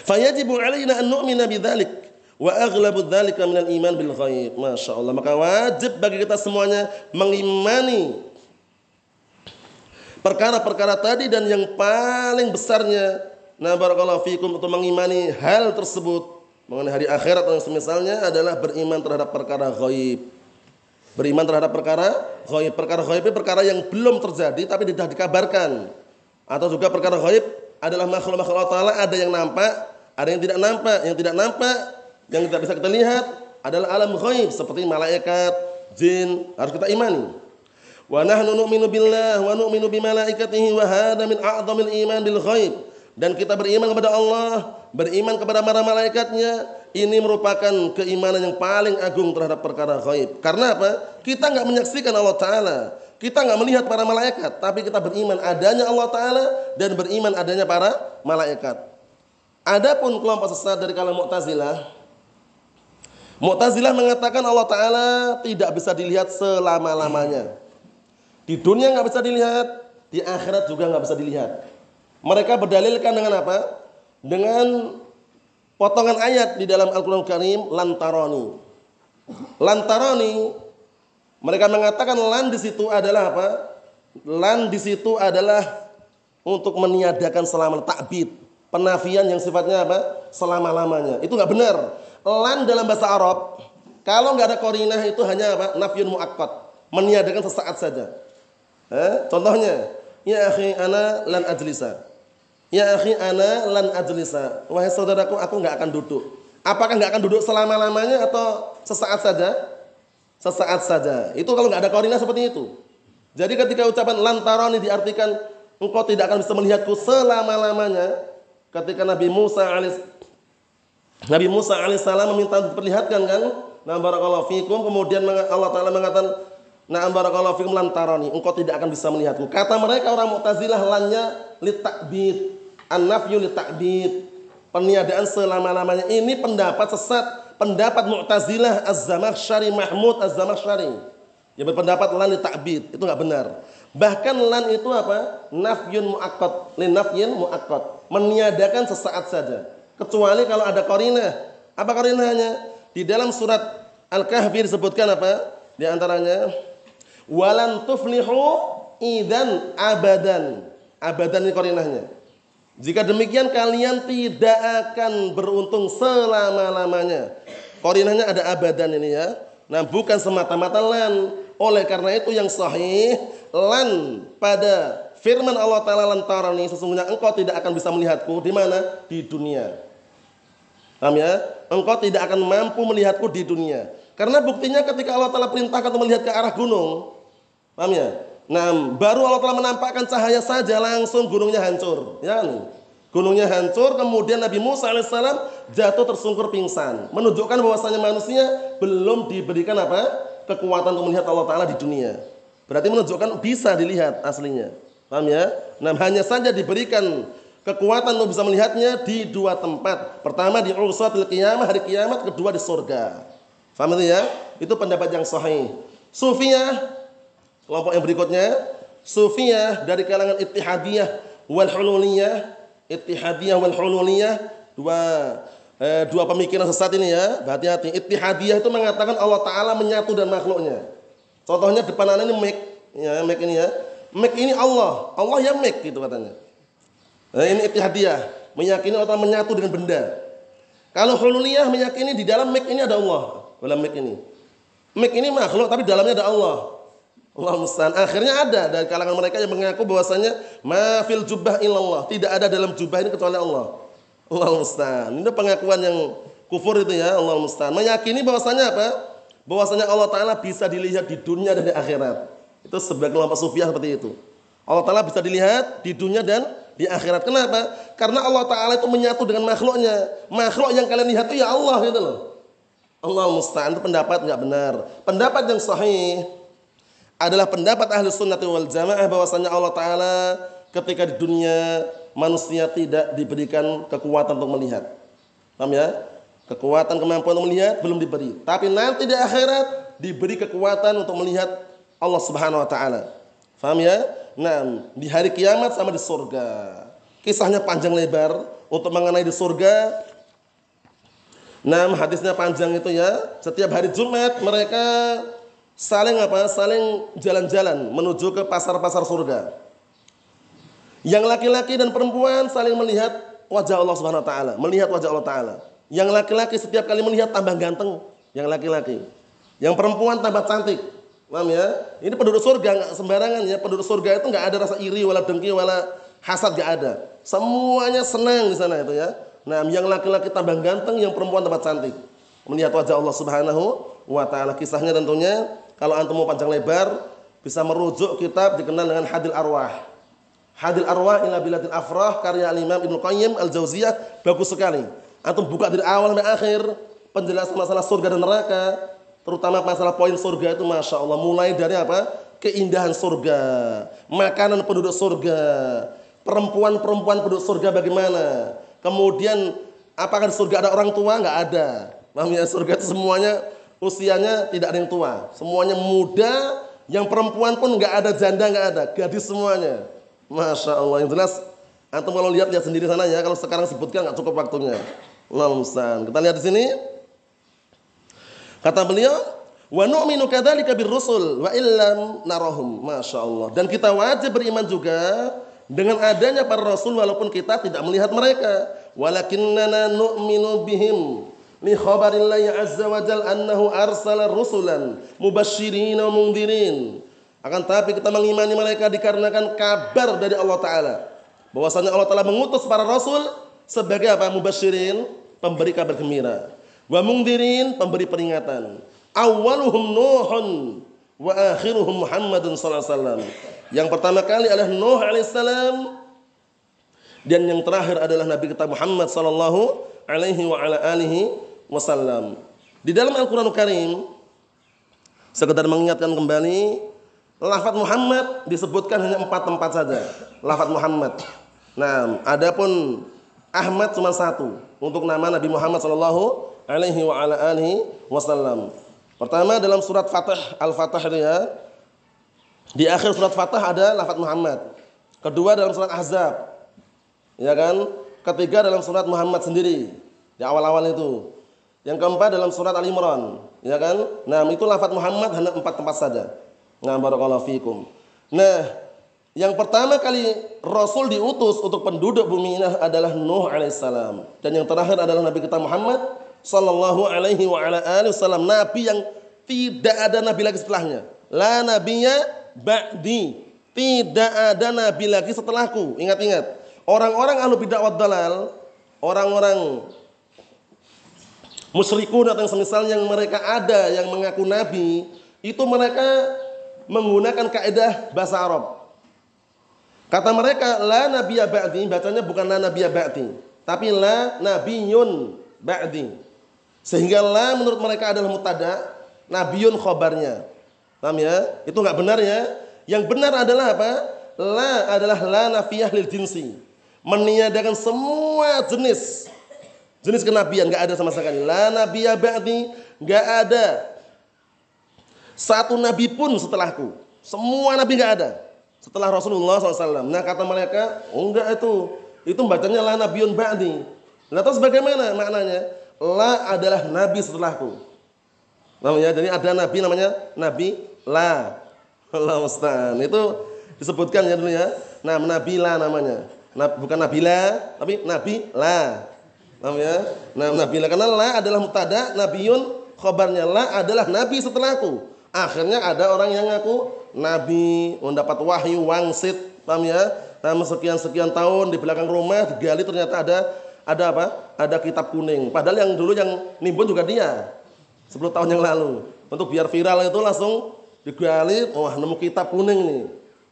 Fayajibu alaina an nu'mina bidzalik wa aghlabu dzalika minal iman bil ghaib. Masya Allah. Maka wajib bagi kita semuanya mengimani perkara-perkara tadi dan yang paling besarnya nah barakallahu fikum untuk mengimani hal tersebut mengenai hari akhirat dan semisalnya adalah beriman terhadap perkara ghaib. Beriman terhadap perkara ghaib. Perkara ghaib itu perkara yang belum terjadi tapi sudah dikabarkan. Atau juga perkara ghaib adalah makhluk-makhluk Allah Ta'ala ada yang nampak, ada yang tidak nampak. Yang tidak nampak, yang tidak bisa kita lihat adalah alam ghaib seperti malaikat, jin, harus kita imani. Wa nahnu nu'minu billah wa nu'minu bimalaikatihi wa hadha min a'dhamil iman bil ghaib. Dan kita beriman kepada Allah, beriman kepada para malaikatnya, ini merupakan keimanan yang paling agung terhadap perkara ghaib. Karena apa? Kita nggak menyaksikan Allah Ta'ala. Kita nggak melihat para malaikat, tapi kita beriman adanya Allah Ta'ala dan beriman adanya para malaikat. Adapun kelompok sesat dari kalangan Mu'tazilah, Mu'tazilah mengatakan Allah Ta'ala tidak bisa dilihat selama-lamanya. Di dunia nggak bisa dilihat, di akhirat juga nggak bisa dilihat. Mereka berdalilkan dengan apa? Dengan potongan ayat di dalam Al-Quran Karim, lantaroni. Lantaroni, mereka mengatakan lan di situ adalah apa? Lan di situ adalah untuk meniadakan selama takbid, penafian yang sifatnya apa? Selama-lamanya. Itu nggak benar. Lan dalam bahasa Arab, kalau nggak ada korinah itu hanya apa? Nafyun muakkad, meniadakan sesaat saja. Eh, contohnya, ya akhi ana lan ajlisa. Ya akhi ana lan ajlisa. Wahai saudaraku, aku enggak akan duduk. Apakah enggak akan duduk selama-lamanya atau sesaat saja? Sesaat saja. Itu kalau enggak ada koordinat seperti itu. Jadi ketika ucapan lantaroni diartikan engkau tidak akan bisa melihatku selama-lamanya. Ketika Nabi Musa alis Nabi Musa alaihissalam meminta diperlihatkan kan? Nah barakallahu fikum kemudian Allah taala mengatakan Na'am barakallahu fikum lantarani, engkau tidak akan bisa melihatku. Kata mereka orang Mu'tazilah lannya litakbid, an-nafyu litakbid. Peniadaan selama-lamanya. Ini pendapat sesat, pendapat Mu'tazilah Az-Zamakhsyari Mahmud Az-Zamakhsyari. Yang berpendapat lan litakbid, itu enggak benar. Bahkan lan itu apa? Nafyun muakkad, li nafyin muakkad. Meniadakan sesaat saja. Kecuali kalau ada qarinah. Apa qarinahnya? Di dalam surat Al-Kahfi disebutkan apa? Di antaranya Walan tuflihu idan abadan. Abadan ini korinahnya. Jika demikian kalian tidak akan beruntung selama-lamanya. Korinanya ada abadan ini ya. Nah, bukan semata-mata lan. Oleh karena itu yang sahih lan pada firman Allah taala lantaran ini sesungguhnya engkau tidak akan bisa melihatku di mana? Di dunia. Paham ya? Engkau tidak akan mampu melihatku di dunia. Karena buktinya ketika Allah Ta'ala perintahkan untuk melihat ke arah gunung. Paham ya? Nah, baru Allah Ta'ala menampakkan cahaya saja langsung gunungnya hancur. Ya? Gunungnya hancur, kemudian Nabi Musa alaihissalam jatuh tersungkur pingsan. Menunjukkan bahwasanya manusia belum diberikan apa? Kekuatan untuk melihat Allah Ta'ala di dunia. Berarti menunjukkan bisa dilihat aslinya. Paham ya? Nah, hanya saja diberikan kekuatan untuk bisa melihatnya di dua tempat. Pertama di ursatil qiyamah, hari kiamat, kedua di surga. Faham itu ya? Itu pendapat yang sahih. Sufiyah kelompok yang berikutnya, Sufiyah dari kalangan Ittihadiyah wal Hululiyah, Ittihadiyah wal Hululiyah, dua eh, dua pemikiran sesat ini ya. Hati-hati. Ittihadiyah itu mengatakan Allah taala menyatu dan makhluknya. Contohnya depan ini mic, ya, mic ini ya. Mic ini Allah, Allah yang mic gitu katanya. Nah, ini ittihadiyah, meyakini Allah menyatu dengan benda. Kalau hululiyah meyakini di dalam mic ini ada Allah, dalam mic ini. Mic ini makhluk tapi dalamnya ada Allah. Allah musta'an. Akhirnya ada dari kalangan mereka yang mengaku bahwasanya ma fil jubah illallah, tidak ada dalam jubah ini kecuali Allah. Allah musta'an. Ini pengakuan yang kufur itu ya, Allah musta'an. Meyakini bahwasanya apa? Bahwasanya Allah taala bisa dilihat di dunia dan di akhirat. Itu sebagai kelompok sufiah seperti itu. Allah taala bisa dilihat di dunia dan di akhirat. Kenapa? Karena Allah Ta'ala itu menyatu dengan makhluknya. Makhluk yang kalian lihat itu ya Allah gitu loh. Allah musta'an itu pendapat nggak benar. Pendapat yang sahih adalah pendapat ahli sunnah wal jamaah bahwasanya Allah Ta'ala ketika di dunia manusia tidak diberikan kekuatan untuk melihat. Paham ya? Kekuatan kemampuan untuk melihat belum diberi. Tapi nanti di akhirat diberi kekuatan untuk melihat Allah Subhanahu wa taala. Paham ya? Nah, di hari kiamat sama di surga. Kisahnya panjang lebar untuk mengenai di surga. Nah, hadisnya panjang itu ya. Setiap hari Jumat mereka saling apa? Saling jalan-jalan menuju ke pasar-pasar surga. Yang laki-laki dan perempuan saling melihat wajah Allah Subhanahu wa taala, melihat wajah Allah taala. Yang laki-laki setiap kali melihat tambah ganteng, yang laki-laki. Yang perempuan tambah cantik. Paham ya? Ini penduduk surga nggak sembarangan ya. Penduduk surga itu nggak ada rasa iri wala dengki wala hasad nggak ada. Semuanya senang di sana itu ya. Nah, yang laki-laki tambah ganteng, yang perempuan tambah cantik. Melihat wajah Allah Subhanahu wa taala. Kisahnya tentunya kalau antum mau panjang lebar bisa merujuk kitab dikenal dengan Hadil Arwah. Hadil Arwah ila biladil afrah karya Al-Imam Ibnu Qayyim Al-Jauziyah bagus sekali. Antum buka dari awal sampai akhir penjelasan masalah surga dan neraka, Terutama masalah poin surga itu Masya Allah. Mulai dari apa? Keindahan surga. Makanan penduduk surga. Perempuan-perempuan penduduk surga bagaimana. Kemudian apakah di surga ada orang tua? Nggak ada. Paham ya? Surga itu semuanya usianya tidak ada yang tua. Semuanya muda. Yang perempuan pun nggak ada janda nggak ada. Gadis semuanya. Masya Allah. Yang jelas Antum kalau lihat lihat sendiri sana ya. Kalau sekarang sebutkan nggak cukup waktunya. Allah Kita lihat di sini. Kata beliau, wa nu'minu kadzalika birrusul wa illam narahum. Masyaallah. Dan kita wajib beriman juga dengan adanya para rasul walaupun kita tidak melihat mereka. Walakinnana nu'minu bihim li khabarillahi azza wa jal annahu arsala rusulan mubasysyirin wa. Akan tapi kita mengimani mereka dikarenakan kabar dari Allah taala. Bahwasanya Allah taala mengutus para rasul sebagai apa? Mubasyirin, pemberi kabar gembira. Wa mungdirin pemberi peringatan. Awaluhum nuhun wa akhiruhum muhammadun sallallahu alaihi wasallam. Yang pertama kali adalah Nuh alaihissalam dan yang terakhir adalah Nabi kita Muhammad sallallahu alaihi wa ala alihi wasallam di dalam Al-Qur'an Karim sekedar mengingatkan kembali lafaz Muhammad disebutkan hanya empat tempat saja lafaz Muhammad nah adapun Ahmad cuma satu untuk nama Nabi Muhammad sallallahu alaihi wa ala alihi wasallam. Pertama dalam surat Fatah Al-Fatah itu ya. Di akhir surat Fatah ada lafaz Muhammad. Kedua dalam surat Ahzab. Ya kan? Ketiga dalam surat Muhammad sendiri di awal-awal itu. Yang keempat dalam surat Al Imran, ya kan? Nah, itu lafaz Muhammad hanya empat tempat saja. Nah, barakallahu fikum. Nah, yang pertama kali Rasul diutus untuk penduduk bumi ini adalah Nuh alaihissalam. Dan yang terakhir adalah Nabi kita Muhammad sallallahu alaihi wa ala wasallam nabi yang tidak ada nabi lagi setelahnya. La nabiyya ba'di. Tidak ada nabi lagi setelahku. Ingat-ingat. Orang-orang ahlu bid'ah wad dalal, orang-orang musyrikun atau yang semisal yang mereka ada yang mengaku nabi, itu mereka menggunakan kaidah bahasa Arab. Kata mereka la nabiyya ba'di, bacanya bukan la nabiyya ba'di, tapi la nabiyun ba'di. Sehingga la menurut mereka adalah mutada, nabiyun khobarnya. Paham ya? Itu enggak benar ya. Yang benar adalah apa? La adalah la nafiyah lil jinsi. Meniadakan semua jenis jenis kenabian enggak ada sama sekali. La nabiyya ba'di, enggak ada satu nabi pun setelahku. Semua nabi enggak ada setelah Rasulullah SAW. Nah kata mereka, oh enggak itu, itu bacanya la nabiun ba'di. Nah terus bagaimana maknanya? La adalah nabi setelahku. Namanya, jadi ada nabi namanya nabi la. Allah Ustaz. Itu disebutkan ya dulu ya. Nah, nabi la namanya. Nah, bukan nabila, tapi nabi la. Namanya, nah nabi la karena la adalah mutada, nabiun khabarnya la adalah nabi setelahku. Akhirnya ada orang yang ngaku nabi, mendapat wahyu wangsit, paham ya? Nah, sekian-sekian tahun di belakang rumah digali ternyata ada ada apa? Ada kitab kuning. Padahal yang dulu yang nimbun juga dia. 10 tahun yang lalu. Untuk biar viral itu langsung digali, wah nemu kitab kuning nih.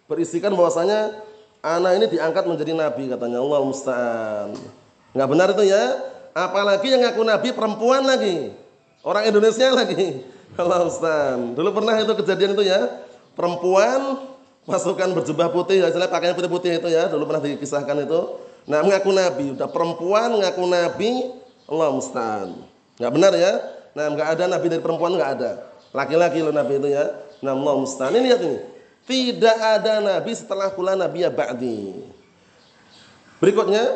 Berisikan bahwasanya anak ini diangkat menjadi nabi katanya Allah musta'an. Enggak benar itu ya? Apalagi yang ngaku nabi perempuan lagi. Orang Indonesia lagi. Allah Ustaz. Dulu pernah itu kejadian itu ya perempuan masukkan berjubah putih, misalnya pakaian putih-putih itu ya, dulu pernah dikisahkan itu. Nah, mengaku nabi, udah perempuan mengaku nabi, Allah musta'an. Enggak benar ya? Nah, enggak ada nabi dari perempuan enggak ada. Laki-laki lo nabi itu ya. Nah, Allah musta'an. Ini lihat ini. Tidak ada nabi setelah kula nabi ya ba'di. Berikutnya,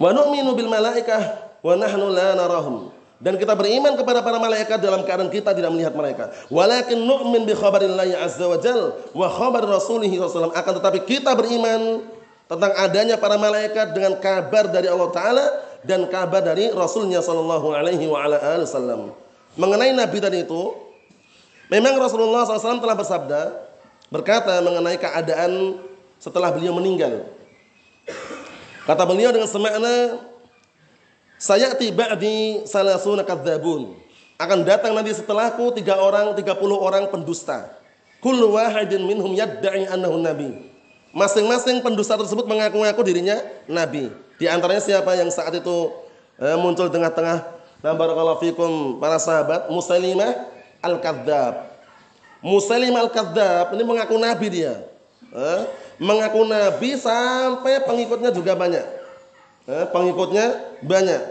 wa nu'minu bil malaikah wa nahnu la narahum. Dan kita beriman kepada para malaikat dalam keadaan kita tidak melihat mereka. Walakin nu'min bi khabarillahi azza wa jal wa khabar rasulihi sallallahu akan tetapi kita beriman tentang adanya para malaikat dengan kabar dari Allah taala dan kabar dari rasulnya sallallahu alaihi wa ala wasallam. Mengenai nabi tadi itu memang Rasulullah SAW telah bersabda berkata mengenai keadaan setelah beliau meninggal. Kata beliau dengan semakna Sayati ba'di salasuna kadzabun. Akan datang nanti setelahku tiga orang, tiga puluh orang pendusta. Kullu wahidin minhum yadda'i annahu nabi. Masing-masing pendusta tersebut mengaku-ngaku dirinya nabi. Di antaranya siapa yang saat itu eh, muncul tengah-tengah dan barakallahu fikum para sahabat Musailimah al-Kadzab. Musailimah al-Kadzab ini mengaku nabi dia. Eh, mengaku nabi sampai pengikutnya juga banyak. Eh, pengikutnya banyak.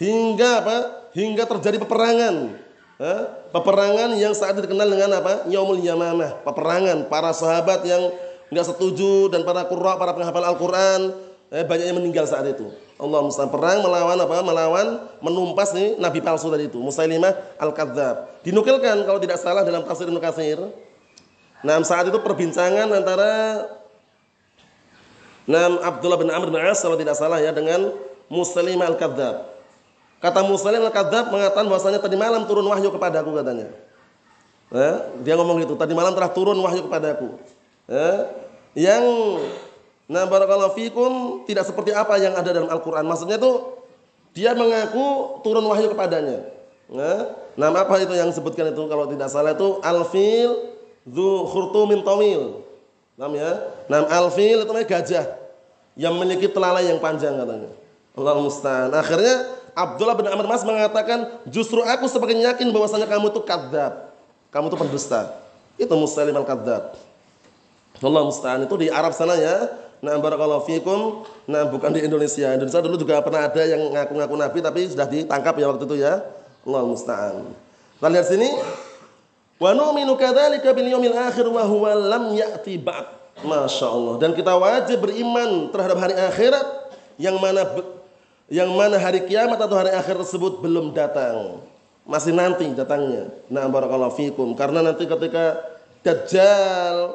Hingga apa? Hingga terjadi peperangan. Eh, peperangan yang saat itu dikenal dengan apa? Yaumul Yamamah. Peperangan para sahabat yang enggak setuju dan para qurra, para penghafal Al-Qur'an, eh, banyak yang meninggal saat itu. Allah mustahil perang melawan apa? Melawan menumpas nih nabi palsu tadi itu, Musailimah Al-Kadzab. Dinukilkan kalau tidak salah dalam tafsir Ibnu Katsir. Nah, saat itu perbincangan antara Nam Abdullah bin Amr bin As kalau tidak salah ya dengan Muslim al-Kadzab. Kata Muslim al-Kadzab mengatakan bahwasanya tadi malam turun wahyu kepadaku katanya. Eh, dia ngomong gitu, tadi malam telah turun wahyu kepadaku. Eh, yang nah barakallahu fikum tidak seperti apa yang ada dalam Al-Qur'an. Maksudnya itu dia mengaku turun wahyu kepadanya. Eh, nama apa itu yang disebutkan itu kalau tidak salah itu al-fil dzu khurtumin tawil. Paham ya? Nam alfil itu namanya gajah yang memiliki telalai yang panjang katanya. Allah musta'an. Akhirnya Abdullah bin Amr Mas mengatakan, justru aku semakin yakin bahwasanya kamu itu kadzab. Kamu itu pendusta. Itu Muslim al-kadzab. Allah musta'an itu di Arab sana ya. Nah, barakallahu fikum. Nah, bukan di Indonesia. Indonesia dulu juga pernah ada yang ngaku-ngaku nabi tapi sudah ditangkap ya waktu itu ya. Allah musta'an. Kita lihat sini. Wa nu'minu kadzalika bil yaumil akhir wa huwa lam. Masya. Dan kita wajib beriman terhadap hari akhirat yang mana yang mana hari kiamat atau hari akhir tersebut belum datang. Masih nanti datangnya. Nah, barakallahu fikum. Karena nanti ketika Dajjal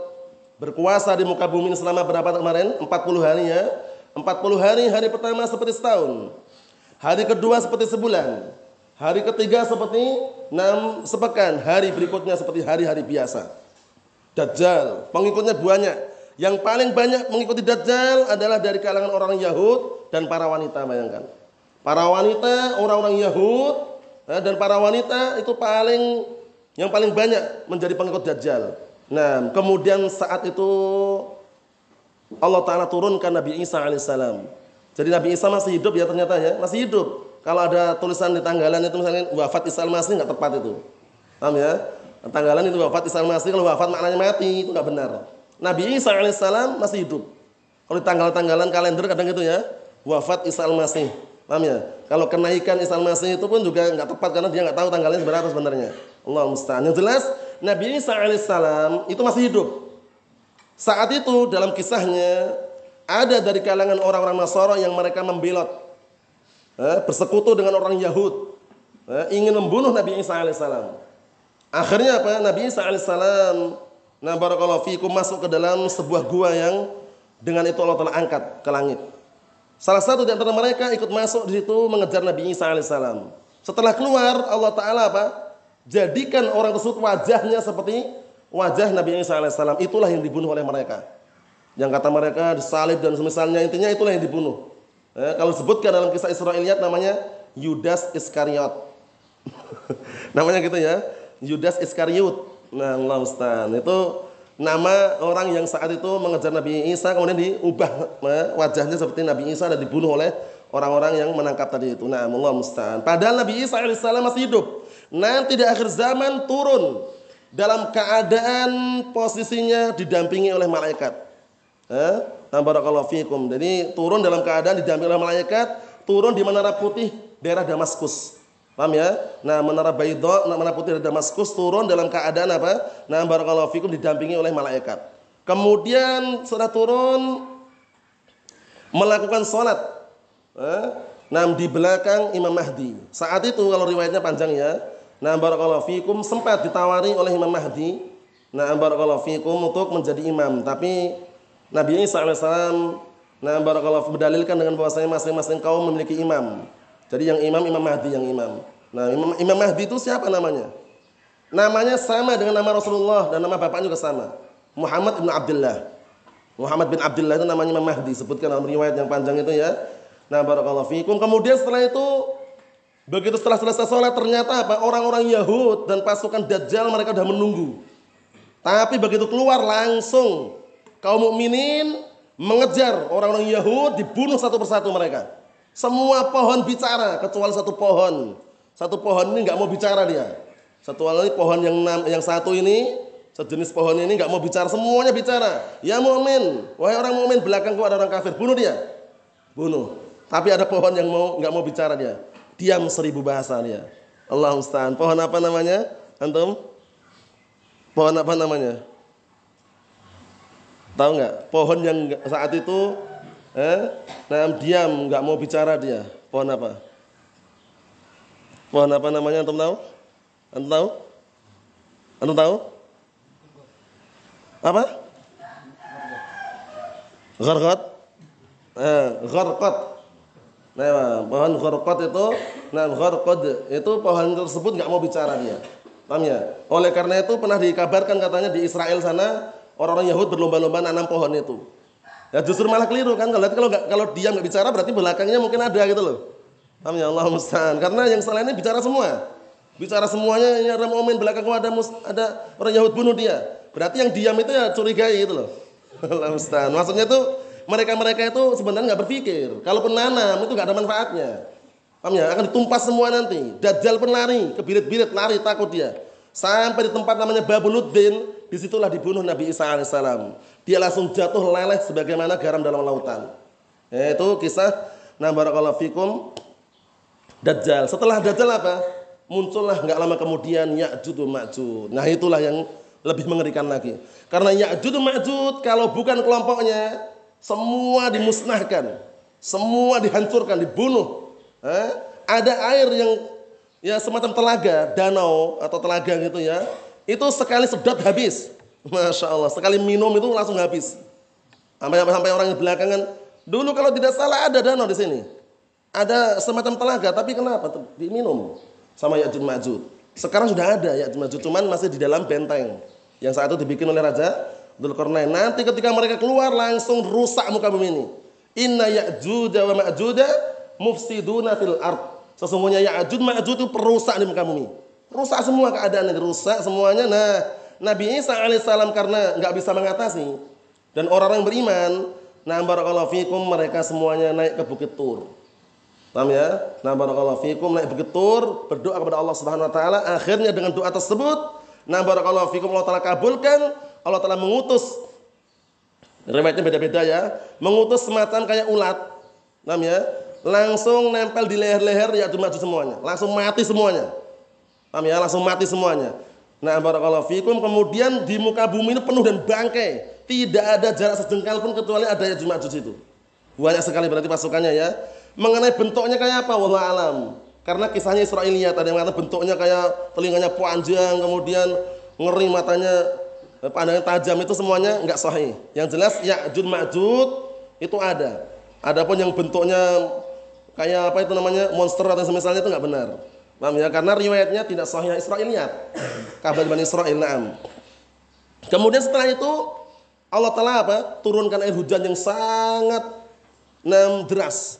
berkuasa di muka bumi selama berapa kemarin? 40 hari ya. 40 hari, hari pertama seperti setahun. Hari kedua seperti sebulan. Hari ketiga seperti enam sepekan. Hari berikutnya seperti hari-hari biasa. Dajjal, pengikutnya banyak. Yang paling banyak mengikuti Dajjal adalah dari kalangan orang Yahud dan para wanita, bayangkan. Para wanita, orang-orang Yahud eh, dan para wanita itu paling yang paling banyak menjadi pengikut Dajjal. Nah, kemudian saat itu Allah Ta'ala turunkan Nabi Isa alaihissalam. Jadi Nabi Isa masih hidup ya ternyata ya, masih hidup. Kalau ada tulisan di tanggalan itu misalnya wafat Isa masih nggak tepat itu. Paham ya? Tanggalan itu wafat Isa masih kalau wafat maknanya mati itu nggak benar. Nabi Isa alaihissalam masih hidup. Kalau di tanggal-tanggalan kalender kadang gitu ya, wafat Isa al-Masih. Paham ya? Kalau kenaikan Isa al-Masih itu pun juga nggak tepat karena dia nggak tahu tanggalnya seberapa sebenarnya. Allah musta'an. Yang jelas Nabi Isa alaihissalam itu masih hidup. Saat itu dalam kisahnya ada dari kalangan orang-orang Nasara yang mereka membelot eh, bersekutu dengan orang Yahud eh, ingin membunuh Nabi Isa alaihissalam. Akhirnya apa? Nabi Isa alaihissalam Nah barakallahu fiikum masuk ke dalam sebuah gua yang dengan itu Allah telah angkat ke langit. Salah satu di antara mereka ikut masuk di situ mengejar Nabi Isa alaihissalam. Setelah keluar Allah Taala apa? Jadikan orang tersebut wajahnya seperti wajah Nabi Isa alaihissalam. Itulah yang dibunuh oleh mereka. Yang kata mereka disalib dan semisalnya intinya itulah yang dibunuh. Eh, kalau disebutkan dalam kisah Israiliyat namanya Yudas Iskariot. namanya gitu ya. Yudas Iskariot. Nah, Allah Ustaz. Itu nama orang yang saat itu mengejar Nabi Isa kemudian diubah eh, wajahnya seperti Nabi Isa dan dibunuh oleh orang-orang yang menangkap tadi itu. Nah, Allah Ustaz. Padahal Nabi Isa alaihissalam masih hidup. Nanti di akhir zaman turun dalam keadaan posisinya didampingi oleh malaikat. Eh? Fikum. Jadi turun dalam keadaan didampingi oleh malaikat, turun di menara putih daerah Damaskus. Paham ya? Nah, menara Baidha, menara putih dari Damaskus turun dalam keadaan apa? Nah, barakallahu didampingi oleh malaikat. Kemudian setelah turun melakukan sholat. Eh? Nah, di belakang Imam Mahdi. Saat itu kalau riwayatnya panjang ya. Nah, barakallahu sempat ditawari oleh Imam Mahdi. Nah, barakallahu fikum untuk menjadi imam. Tapi Nabi Isa alaihissalam nah barakallahu berdalilkan dengan bahwasanya masing-masing kaum memiliki imam. Jadi yang imam Imam Mahdi yang imam. Nah, Imam, imam Mahdi itu siapa namanya? Namanya sama dengan nama Rasulullah dan nama bapaknya juga sama. Muhammad bin Abdullah. Muhammad bin Abdullah itu namanya Imam Mahdi. Sebutkan dalam riwayat yang panjang itu ya. Nah, barakallahu fiikum. Kemudian setelah itu begitu setelah selesai sholat ternyata apa? Orang-orang Yahud dan pasukan Dajjal mereka sudah menunggu. Tapi begitu keluar langsung kaum mukminin mengejar orang-orang Yahud dibunuh satu persatu mereka. Semua pohon bicara kecuali satu pohon. Satu pohon ini nggak mau bicara dia. Satu lagi pohon yang yang satu ini sejenis pohon ini nggak mau bicara semuanya bicara. Ya mukmin, wahai orang mukmin belakangku ada orang kafir, bunuh dia. Bunuh. Tapi ada pohon yang mau nggak mau bicara dia. Diam seribu bahasa dia. Allah Ustaz. Pohon apa namanya? Antum? Pohon apa namanya? Tahu nggak? Pohon yang saat itu Eh? Nah, diam, nggak mau bicara dia. Pohon apa? Pohon apa namanya? Antum tahu? Antum tahu? Antum tahu? Apa? Gharqat? Eh, gharqat. Nah, pohon gharqat itu, nah gharqad itu pohon tersebut nggak mau bicara dia. Paham ya? Oleh karena itu pernah dikabarkan katanya di Israel sana orang-orang Yahud berlomba-lomba nanam pohon itu. Ya justru malah keliru kan kalau kalau nggak kalau diam nggak bicara berarti belakangnya mungkin ada gitu loh. Paham ya Allah musta'an. Karena yang selainnya bicara semua. Bicara semuanya ini ada momen belakangnya ada mus, ada orang Yahud bunuh dia. Berarti yang diam itu ya curigai gitu loh. Allah musta'an. Maksudnya itu mereka-mereka itu sebenarnya nggak berpikir. Kalaupun nanam itu nggak ada manfaatnya. Paham ya? Akan ditumpas semua nanti. Dajjal pun lari, kebirit-birit lari takut dia. Sampai di tempat namanya Babuluddin, di situlah dibunuh Nabi Isa alaihissalam dia langsung jatuh leleh sebagaimana garam dalam lautan. Itu kisah barakallahu fikum Dajjal. Setelah Dajjal apa? Muncullah nggak lama kemudian Ya'jud Ma'jud. Nah, itulah yang lebih mengerikan lagi. Karena Ya'jud Ma'jud kalau bukan kelompoknya semua dimusnahkan. Semua dihancurkan, dibunuh. Eh? Ada air yang ya semacam telaga, danau atau telaga gitu ya. Itu sekali sedot habis. Masya Allah, sekali minum itu langsung habis. Sampai sampai orang yang belakangan, dulu kalau tidak salah ada danau di sini. ada semacam telaga tapi kenapa diminum sama Ya'juj Ma'juj. Sekarang sudah ada Ya'juj Ma'juj cuman masih di dalam benteng yang saat itu dibikin oleh Raja Dzulkarnain. Nanti ketika mereka keluar langsung rusak muka bumi ini. Inna Ya'juj wa Ma'juj mufsiduna fil ard. Sesungguhnya Ya'juj Ma'juj itu perusak di muka bumi. Rusak semua keadaan ini, rusak semuanya. Nah, Nabi Isa alaihissalam karena nggak bisa mengatasi dan orang-orang beriman, nah barakallahu fikum mereka semuanya naik ke Bukit Tur. Paham ya? Nah barakallahu fikum naik Bukit Tur, berdoa kepada Allah Subhanahu wa taala. Akhirnya dengan doa tersebut, nah barakallahu fikum Allah taala kabulkan, Allah taala mengutus riwayatnya beda-beda ya, mengutus semacam kayak ulat. Paham ya? Langsung nempel di leher-leher ya cuma semuanya, langsung mati semuanya. Paham ya? Langsung mati semuanya. Nah, barakallahu fikum kemudian di muka bumi ini penuh dan bangkai. Tidak ada jarak sejengkal pun kecuali ada yang cuma itu. Banyak sekali berarti pasukannya ya. Mengenai bentuknya kayak apa? Wallah alam. Karena kisahnya Israiliyat ada yang mengatakan bentuknya kayak telinganya panjang, kemudian ngeri matanya, eh, pandangan tajam itu semuanya enggak sahih. Yang jelas Ya'jud Ma'jud itu ada. Adapun yang bentuknya kayak apa itu namanya monster atau semisalnya itu enggak benar. Paham ya? Karena riwayatnya tidak sahih Israiliyat. Kabar Bani Israel, na'am. Kemudian setelah itu Allah Taala apa? Turunkan air hujan yang sangat nam deras.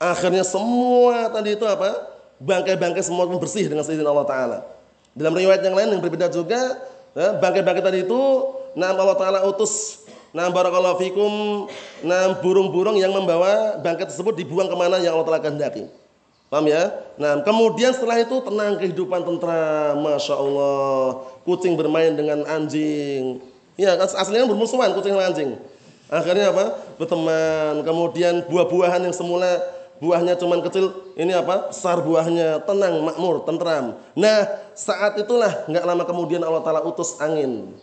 Akhirnya semua tadi itu apa? Bangkai-bangkai semua bersih dengan seizin Allah Taala. Dalam riwayat yang lain yang berbeda juga, ya, bangkai-bangkai tadi itu nam Allah Taala utus Nah barakallahu fikum Nah burung-burung yang membawa bangkai tersebut dibuang ke mana yang Allah Ta'ala kehendaki Paham ya? Nah, kemudian setelah itu tenang kehidupan tentram, masya Allah. Kucing bermain dengan anjing. Ya, aslinya bermusuhan kucing dan anjing. Akhirnya apa? Berteman. Kemudian buah-buahan yang semula buahnya cuma kecil, ini apa? Besar buahnya, tenang, makmur, tentram. Nah, saat itulah nggak lama kemudian Allah Taala utus angin.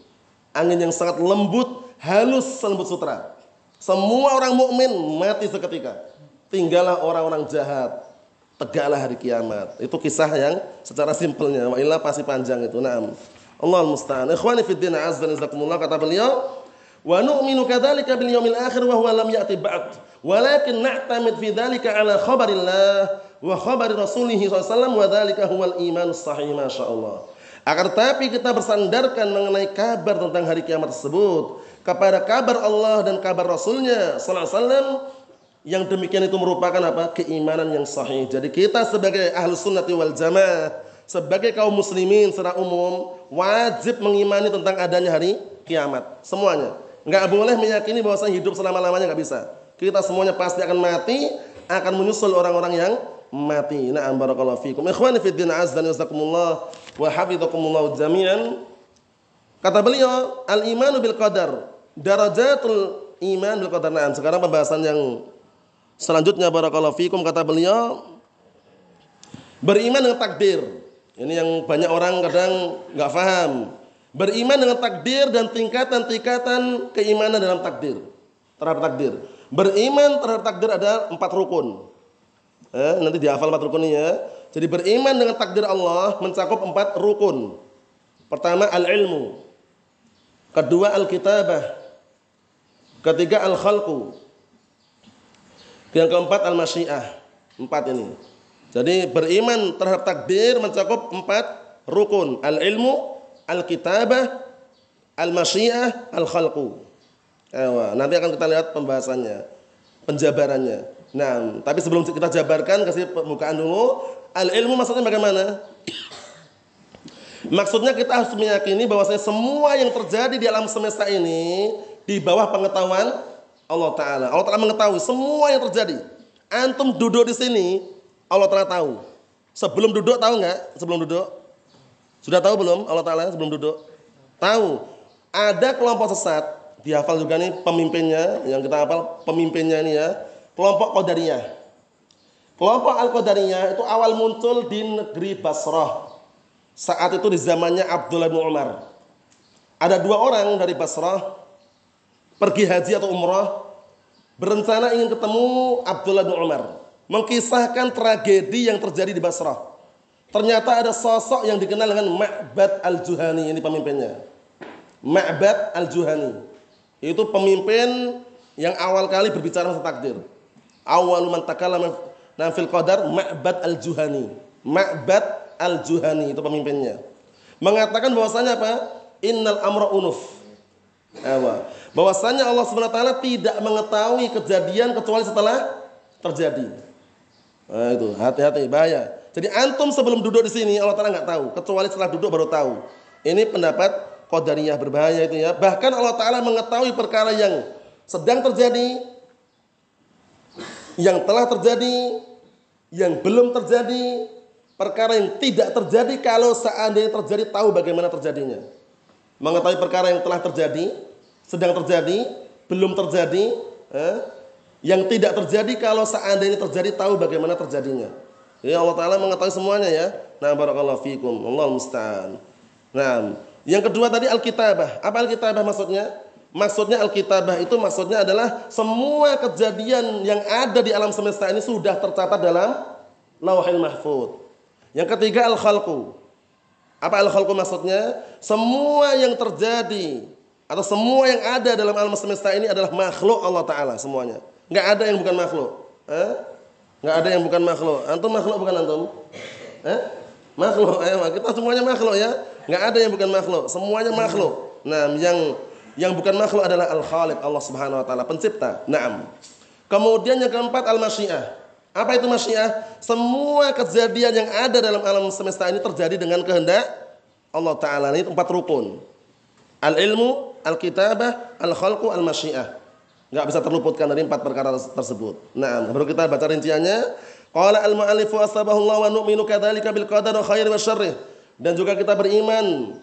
Angin yang sangat lembut, halus selembut sutra. Semua orang mukmin mati seketika. Tinggallah orang-orang jahat tegaklah hari kiamat. Itu kisah yang secara simpelnya. Wa illa pasti panjang itu. Naam. Allah musta'an. Ikhwani fi din azza jazakumullah kata beliau, wa nu'minu kadzalika bil yaumil akhir wa huwa lam ya'ti ba'd. Walakin na'tamid fi dzalika ala khabarillah wa khabari rasulih sallallahu wa dzalika huwal iman sahih masyaallah. Akan tetapi kita bersandarkan mengenai kabar tentang hari kiamat tersebut kepada kabar Allah dan kabar Rasulnya sallallahu alaihi wasallam yang demikian itu merupakan apa? Keimanan yang sahih. Jadi kita sebagai ahlu sunnati wal jamaah, sebagai kaum muslimin secara umum, wajib mengimani tentang adanya hari kiamat. Semuanya. Nggak boleh meyakini bahwa hidup selama-lamanya nggak bisa. Kita semuanya pasti akan mati, akan menyusul orang-orang yang mati. Na'am barakallahu fikum. Ikhwani fid din azza wa jazakumullah wa hafizakumullah jami'an. Kata beliau, al-imanu bil qadar darajatul iman bil qadar. Nah, sekarang pembahasan yang Selanjutnya barakallahu fikum kata beliau beriman dengan takdir. Ini yang banyak orang kadang nggak paham. Beriman dengan takdir dan tingkatan-tingkatan keimanan dalam takdir. Terhadap takdir. Beriman terhadap takdir ada empat rukun. Eh, nanti dihafal empat rukun ini ya. Jadi beriman dengan takdir Allah mencakup empat rukun. Pertama al-ilmu. Kedua al-kitabah. Ketiga al-khalqu. Yang keempat al-masyiah. Empat ini. Jadi beriman terhadap takdir mencakup empat rukun. Al-ilmu, al-kitabah, al-masyiah, al-khalqu. Nanti akan kita lihat pembahasannya, penjabarannya. Nah, tapi sebelum kita jabarkan kasih pembukaan dulu. Al-ilmu maksudnya bagaimana? Maksudnya kita harus meyakini bahwasanya semua yang terjadi di alam semesta ini di bawah pengetahuan Allah Taala. Allah Taala mengetahui semua yang terjadi. Antum duduk di sini, Allah Taala tahu. Sebelum duduk tahu nggak? Sebelum duduk, sudah tahu belum Allah Taala sebelum duduk? Tahu. Ada kelompok sesat, dihafal juga nih pemimpinnya, yang kita hafal pemimpinnya ini ya, kelompok Qadariyah. Kelompok Al-Qadariyah itu awal muncul di negeri Basrah. Saat itu di zamannya Abdullah bin Umar. Ada dua orang dari Basrah pergi haji atau umrah berencana ingin ketemu Abdullah bin Umar mengkisahkan tragedi yang terjadi di Basrah ternyata ada sosok yang dikenal dengan Ma'bad al-Juhani ini pemimpinnya Ma'bad al-Juhani itu pemimpin yang awal kali berbicara tentang takdir awal man Nah, fil qadar Ma'bad Al-Juhani. Ma'bad Al-Juhani itu pemimpinnya. Mengatakan bahwasanya apa? Innal amra unuf. Ewa. Bahwasanya Allah Subhanahu wa taala tidak mengetahui kejadian kecuali setelah terjadi. Nah, itu hati-hati bahaya. Jadi antum sebelum duduk di sini Allah Taala nggak tahu, kecuali setelah duduk baru tahu. Ini pendapat qadariyah berbahaya itu ya. Bahkan Allah Taala mengetahui perkara yang sedang terjadi, yang telah terjadi, yang belum terjadi, perkara yang tidak terjadi kalau seandainya terjadi tahu bagaimana terjadinya. Mengetahui perkara yang telah terjadi, sedang terjadi, belum terjadi, eh, yang tidak terjadi kalau seandainya terjadi tahu bagaimana terjadinya. Ya Allah Taala mengetahui semuanya ya. Nah barakallahu fikum. Allah musta'an. Nah, yang kedua tadi al-kitabah. Apa al-kitabah maksudnya? Maksudnya al-kitabah itu maksudnya adalah semua kejadian yang ada di alam semesta ini sudah tercatat dalam Lauhil Mahfud. Yang ketiga al-khalqu. Apa al-khalqu maksudnya? Semua yang terjadi atau semua yang ada dalam alam semesta ini adalah makhluk Allah taala semuanya. Enggak ada yang bukan makhluk. Eh? Enggak ada yang bukan makhluk. Antum makhluk bukan antum? Eh? Makhluk. Eh, kita semuanya makhluk ya. Enggak ada yang bukan makhluk. Semuanya makhluk. Nah, yang yang bukan makhluk adalah Al-Khaliq Allah Subhanahu wa taala, pencipta. Naam. Kemudian yang keempat al-masyiah. Apa itu masyiah? Semua kejadian yang ada dalam alam semesta ini terjadi dengan kehendak Allah Ta'ala. Ini empat rukun. Al-ilmu, al-kitabah, al-khalqu, al-masyiah. Gak bisa terluputkan dari empat perkara tersebut. Nah, baru kita baca rinciannya. Qala al-mu'allifu asbahullah wa nu'minu kadzalika bil qadar khair wa syarrih. Dan juga kita beriman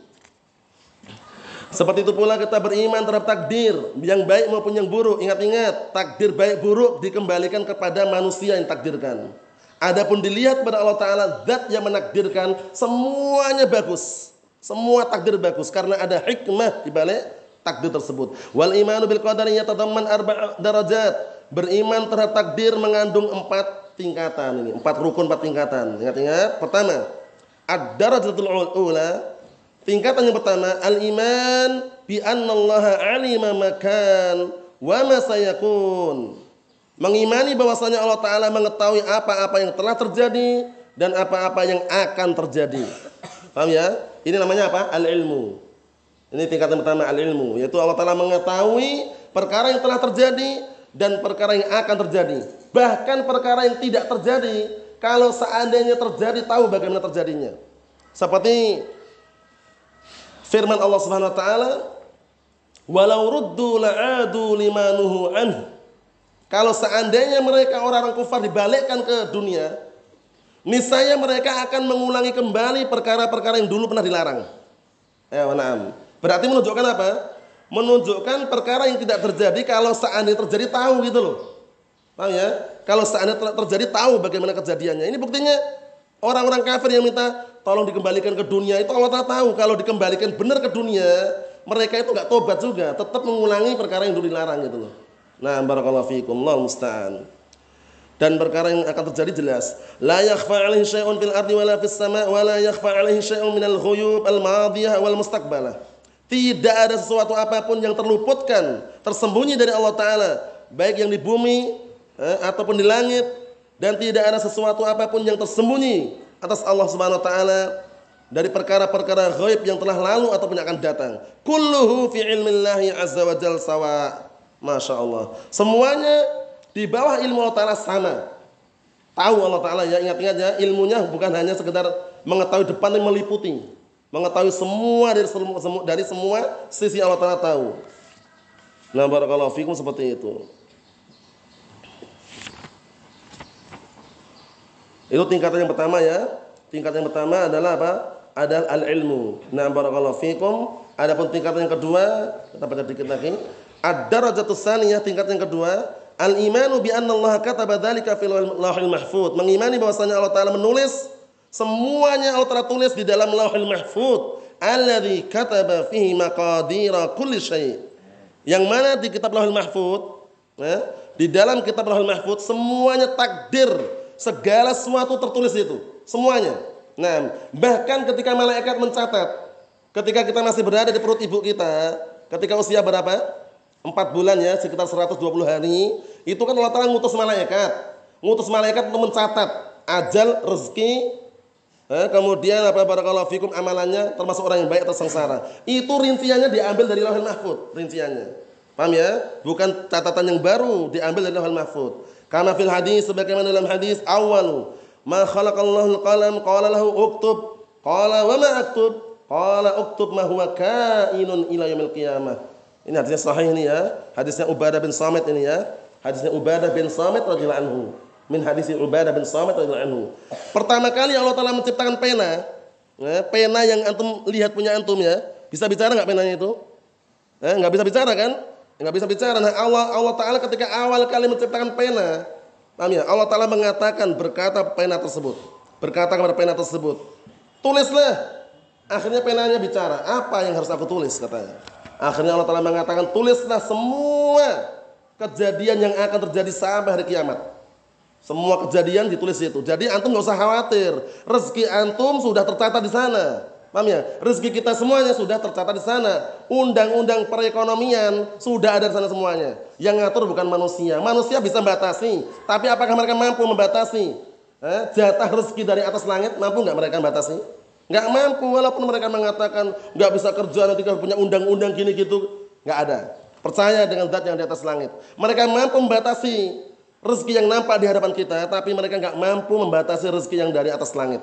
seperti itu pula kita beriman terhadap takdir yang baik maupun yang buruk. Ingat-ingat, takdir baik buruk dikembalikan kepada manusia yang takdirkan. Adapun dilihat pada Allah Taala zat yang menakdirkan semuanya bagus. Semua takdir bagus karena ada hikmah di balik takdir tersebut. Wal imanu bil qadari yatadamman arba' darajat. Beriman terhadap takdir mengandung empat tingkatan ini, empat rukun, empat tingkatan. Ingat-ingat. Pertama, ad-darajatul ula Tingkatan yang pertama, al-iman bi annallaha alima makan wa ma sayakun. Mengimani bahwasanya Allah taala mengetahui apa-apa yang telah terjadi dan apa-apa yang akan terjadi. Paham ya? Ini namanya apa? Al-ilmu. Ini tingkatan pertama al-ilmu, yaitu Allah taala mengetahui perkara yang telah terjadi dan perkara yang akan terjadi. Bahkan perkara yang tidak terjadi, kalau seandainya terjadi tahu bagaimana terjadinya. Seperti Firman Allah Subhanahu wa taala, "Walau ruddu la'adu limanuhu anhu." Kalau seandainya mereka orang-orang kufar dibalikkan ke dunia, niscaya mereka akan mengulangi kembali perkara-perkara yang dulu pernah dilarang. Ya. Berarti menunjukkan apa? Menunjukkan perkara yang tidak terjadi kalau seandainya terjadi tahu gitu loh. Paham ya? Kalau seandainya terjadi tahu bagaimana kejadiannya. Ini buktinya orang-orang kafir yang minta tolong dikembalikan ke dunia itu Allah Taala tahu kalau dikembalikan benar ke dunia mereka itu nggak tobat juga tetap mengulangi perkara yang dulu dilarang gitu loh nah barakallahu fiikum Allah musta'an dan perkara yang akan terjadi jelas la yakhfa 'alaihi syai'un fil ardi wala fis sama' wala yakhfa 'alaihi syai'un minal ghuyub al madiyah wal mustaqbalah tidak ada sesuatu apa pun yang terluputkan tersembunyi dari Allah taala baik yang di bumi eh, ataupun di langit dan tidak ada sesuatu apa pun yang tersembunyi atas Allah Subhanahu wa taala dari perkara-perkara ghaib yang telah lalu ataupun yang akan datang. Kulluhu fi ilmillahi azza wa jalla sawa. Masya Allah. Semuanya di bawah ilmu Allah Ta'ala sama. Tahu Allah Ta'ala ya, ingat-ingat ya, ilmunya bukan hanya sekedar mengetahui depan dan meliputi. Mengetahui semua dari semua, dari semua sisi Allah Ta'ala tahu. Nah barakallahu fikum seperti itu. Itu tingkatan yang pertama ya. Tingkatan yang pertama adalah apa? Adalah al-ilmu. Nah, barakallahu fikum. Adapun tingkatan yang kedua, kita baca dikit lagi. Ad-darajatus saniyah tingkatan yang kedua, al-imanu bi anna Allah kataba dzalika fil lauhil mahfuz. Mengimani bahwasanya Allah Taala menulis semuanya Allah Taala tulis di dalam lauhil mahfuz. Alladzi kataba fihi maqadira kulli syai'. Yang mana di kitab lauhil mahfuz, ya, di dalam kitab lauhil mahfuz semuanya takdir Segala sesuatu tertulis itu, semuanya. Nah, bahkan ketika malaikat mencatat, ketika kita masih berada di perut ibu kita, ketika usia berapa? Empat bulan ya, sekitar 120 hari, itu kan Allah Ta'ala ngutus malaikat ngutus malaikat untuk mencatat ajal, rezeki, eh, kemudian apa barakallahu fikum amalannya termasuk orang yang baik atau sengsara. Itu rinciannya diambil dari Lauhul Mahfud, rinciannya. Paham ya? Bukan catatan yang baru diambil dari Lauhul Mahfud. Karena fil hadis sebagaimana dalam hadis awal ma khalaqallahu al-qalam qala lahu uktub qala wa ma aktub qala uktub ma huwa kainun ila yaumil qiyamah. Ini hadisnya sahih ini ya. Hadisnya Ubadah bin Samit ini ya. Hadisnya Ubadah bin Samit radhiyallahu anhu min hadis Ubadah bin Samit radhiyallahu anhu. Pertama kali Allah Taala menciptakan pena, ya, pena yang antum lihat punya antum ya. Bisa bicara nggak penanya itu? Eh, nggak bisa bicara kan? Nggak bisa bicara. Nah, Allah Allah Taala ketika awal kali menciptakan pena, paham ya? Allah Taala mengatakan berkata pena tersebut, berkata kepada pena tersebut, tulislah. Akhirnya penanya bicara, apa yang harus aku tulis katanya. Akhirnya Allah Taala mengatakan tulislah semua kejadian yang akan terjadi sampai hari kiamat. Semua kejadian ditulis itu. Jadi antum nggak usah khawatir. Rezeki antum sudah tercatat di sana. Paham ya? Rezeki kita semuanya sudah tercatat di sana. Undang-undang perekonomian sudah ada di sana semuanya. Yang ngatur bukan manusia. Manusia bisa membatasi. Tapi apakah mereka mampu membatasi? Eh, jatah rezeki dari atas langit mampu nggak mereka membatasi? Nggak mampu. Walaupun mereka mengatakan nggak bisa kerja nanti kalau punya undang-undang gini gitu, nggak ada. Percaya dengan zat yang di atas langit. Mereka mampu membatasi rezeki yang nampak di hadapan kita, tapi mereka nggak mampu membatasi rezeki yang dari atas langit.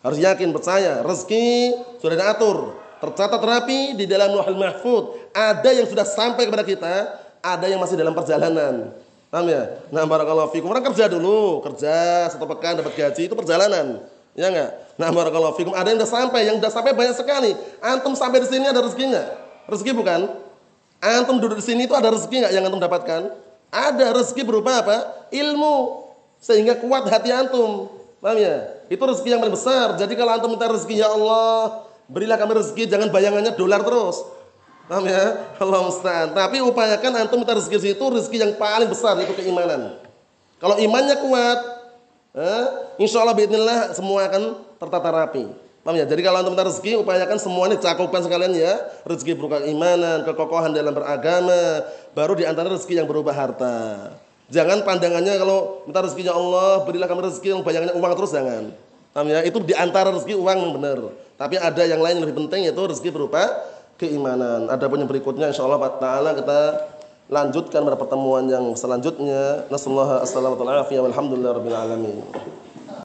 Harus yakin, percaya, rezeki sudah diatur, tercatat rapi di dalam Lauhul Mahfud. Ada yang sudah sampai kepada kita, ada yang masih dalam perjalanan. Paham ya? Nah, barakallahu fikum. Orang kerja dulu, kerja satu pekan dapat gaji itu perjalanan. Ya enggak? Nah, barakallahu fikum. Ada yang sudah sampai, yang sudah sampai banyak sekali. Antum sampai di sini ada rezekinya. Rezeki bukan? Antum duduk di sini itu ada rezeki enggak yang antum dapatkan? Ada rezeki berupa apa? Ilmu. Sehingga kuat hati antum. Paham ya? Itu rezeki yang paling besar. Jadi kalau antum minta rezeki ya Allah, berilah kami rezeki jangan bayangannya dolar terus. Paham ya? Allah musta'an. Tapi upayakan antum minta rezeki itu rezeki yang paling besar itu keimanan. Kalau imannya kuat, eh, insya Allah semua akan tertata rapi. Paham ya? Jadi kalau antum rezeki, upayakan semuanya cakupan sekalian ya. Rezeki berupa imanan, kekokohan dalam beragama, baru di antara rezeki yang berupa harta. Jangan pandangannya kalau minta rezeki ya Allah, berilah kami rezeki yang bayangannya uang terus jangan. Paham ya? Itu di antara rezeki uang yang benar. Tapi ada yang lain yang lebih penting yaitu rezeki berupa keimanan. Ada pun yang berikutnya insyaallah taala kita lanjutkan pada pertemuan yang selanjutnya. Nasallahu alaihi wasallam. Alhamdulillah rabbil alamin.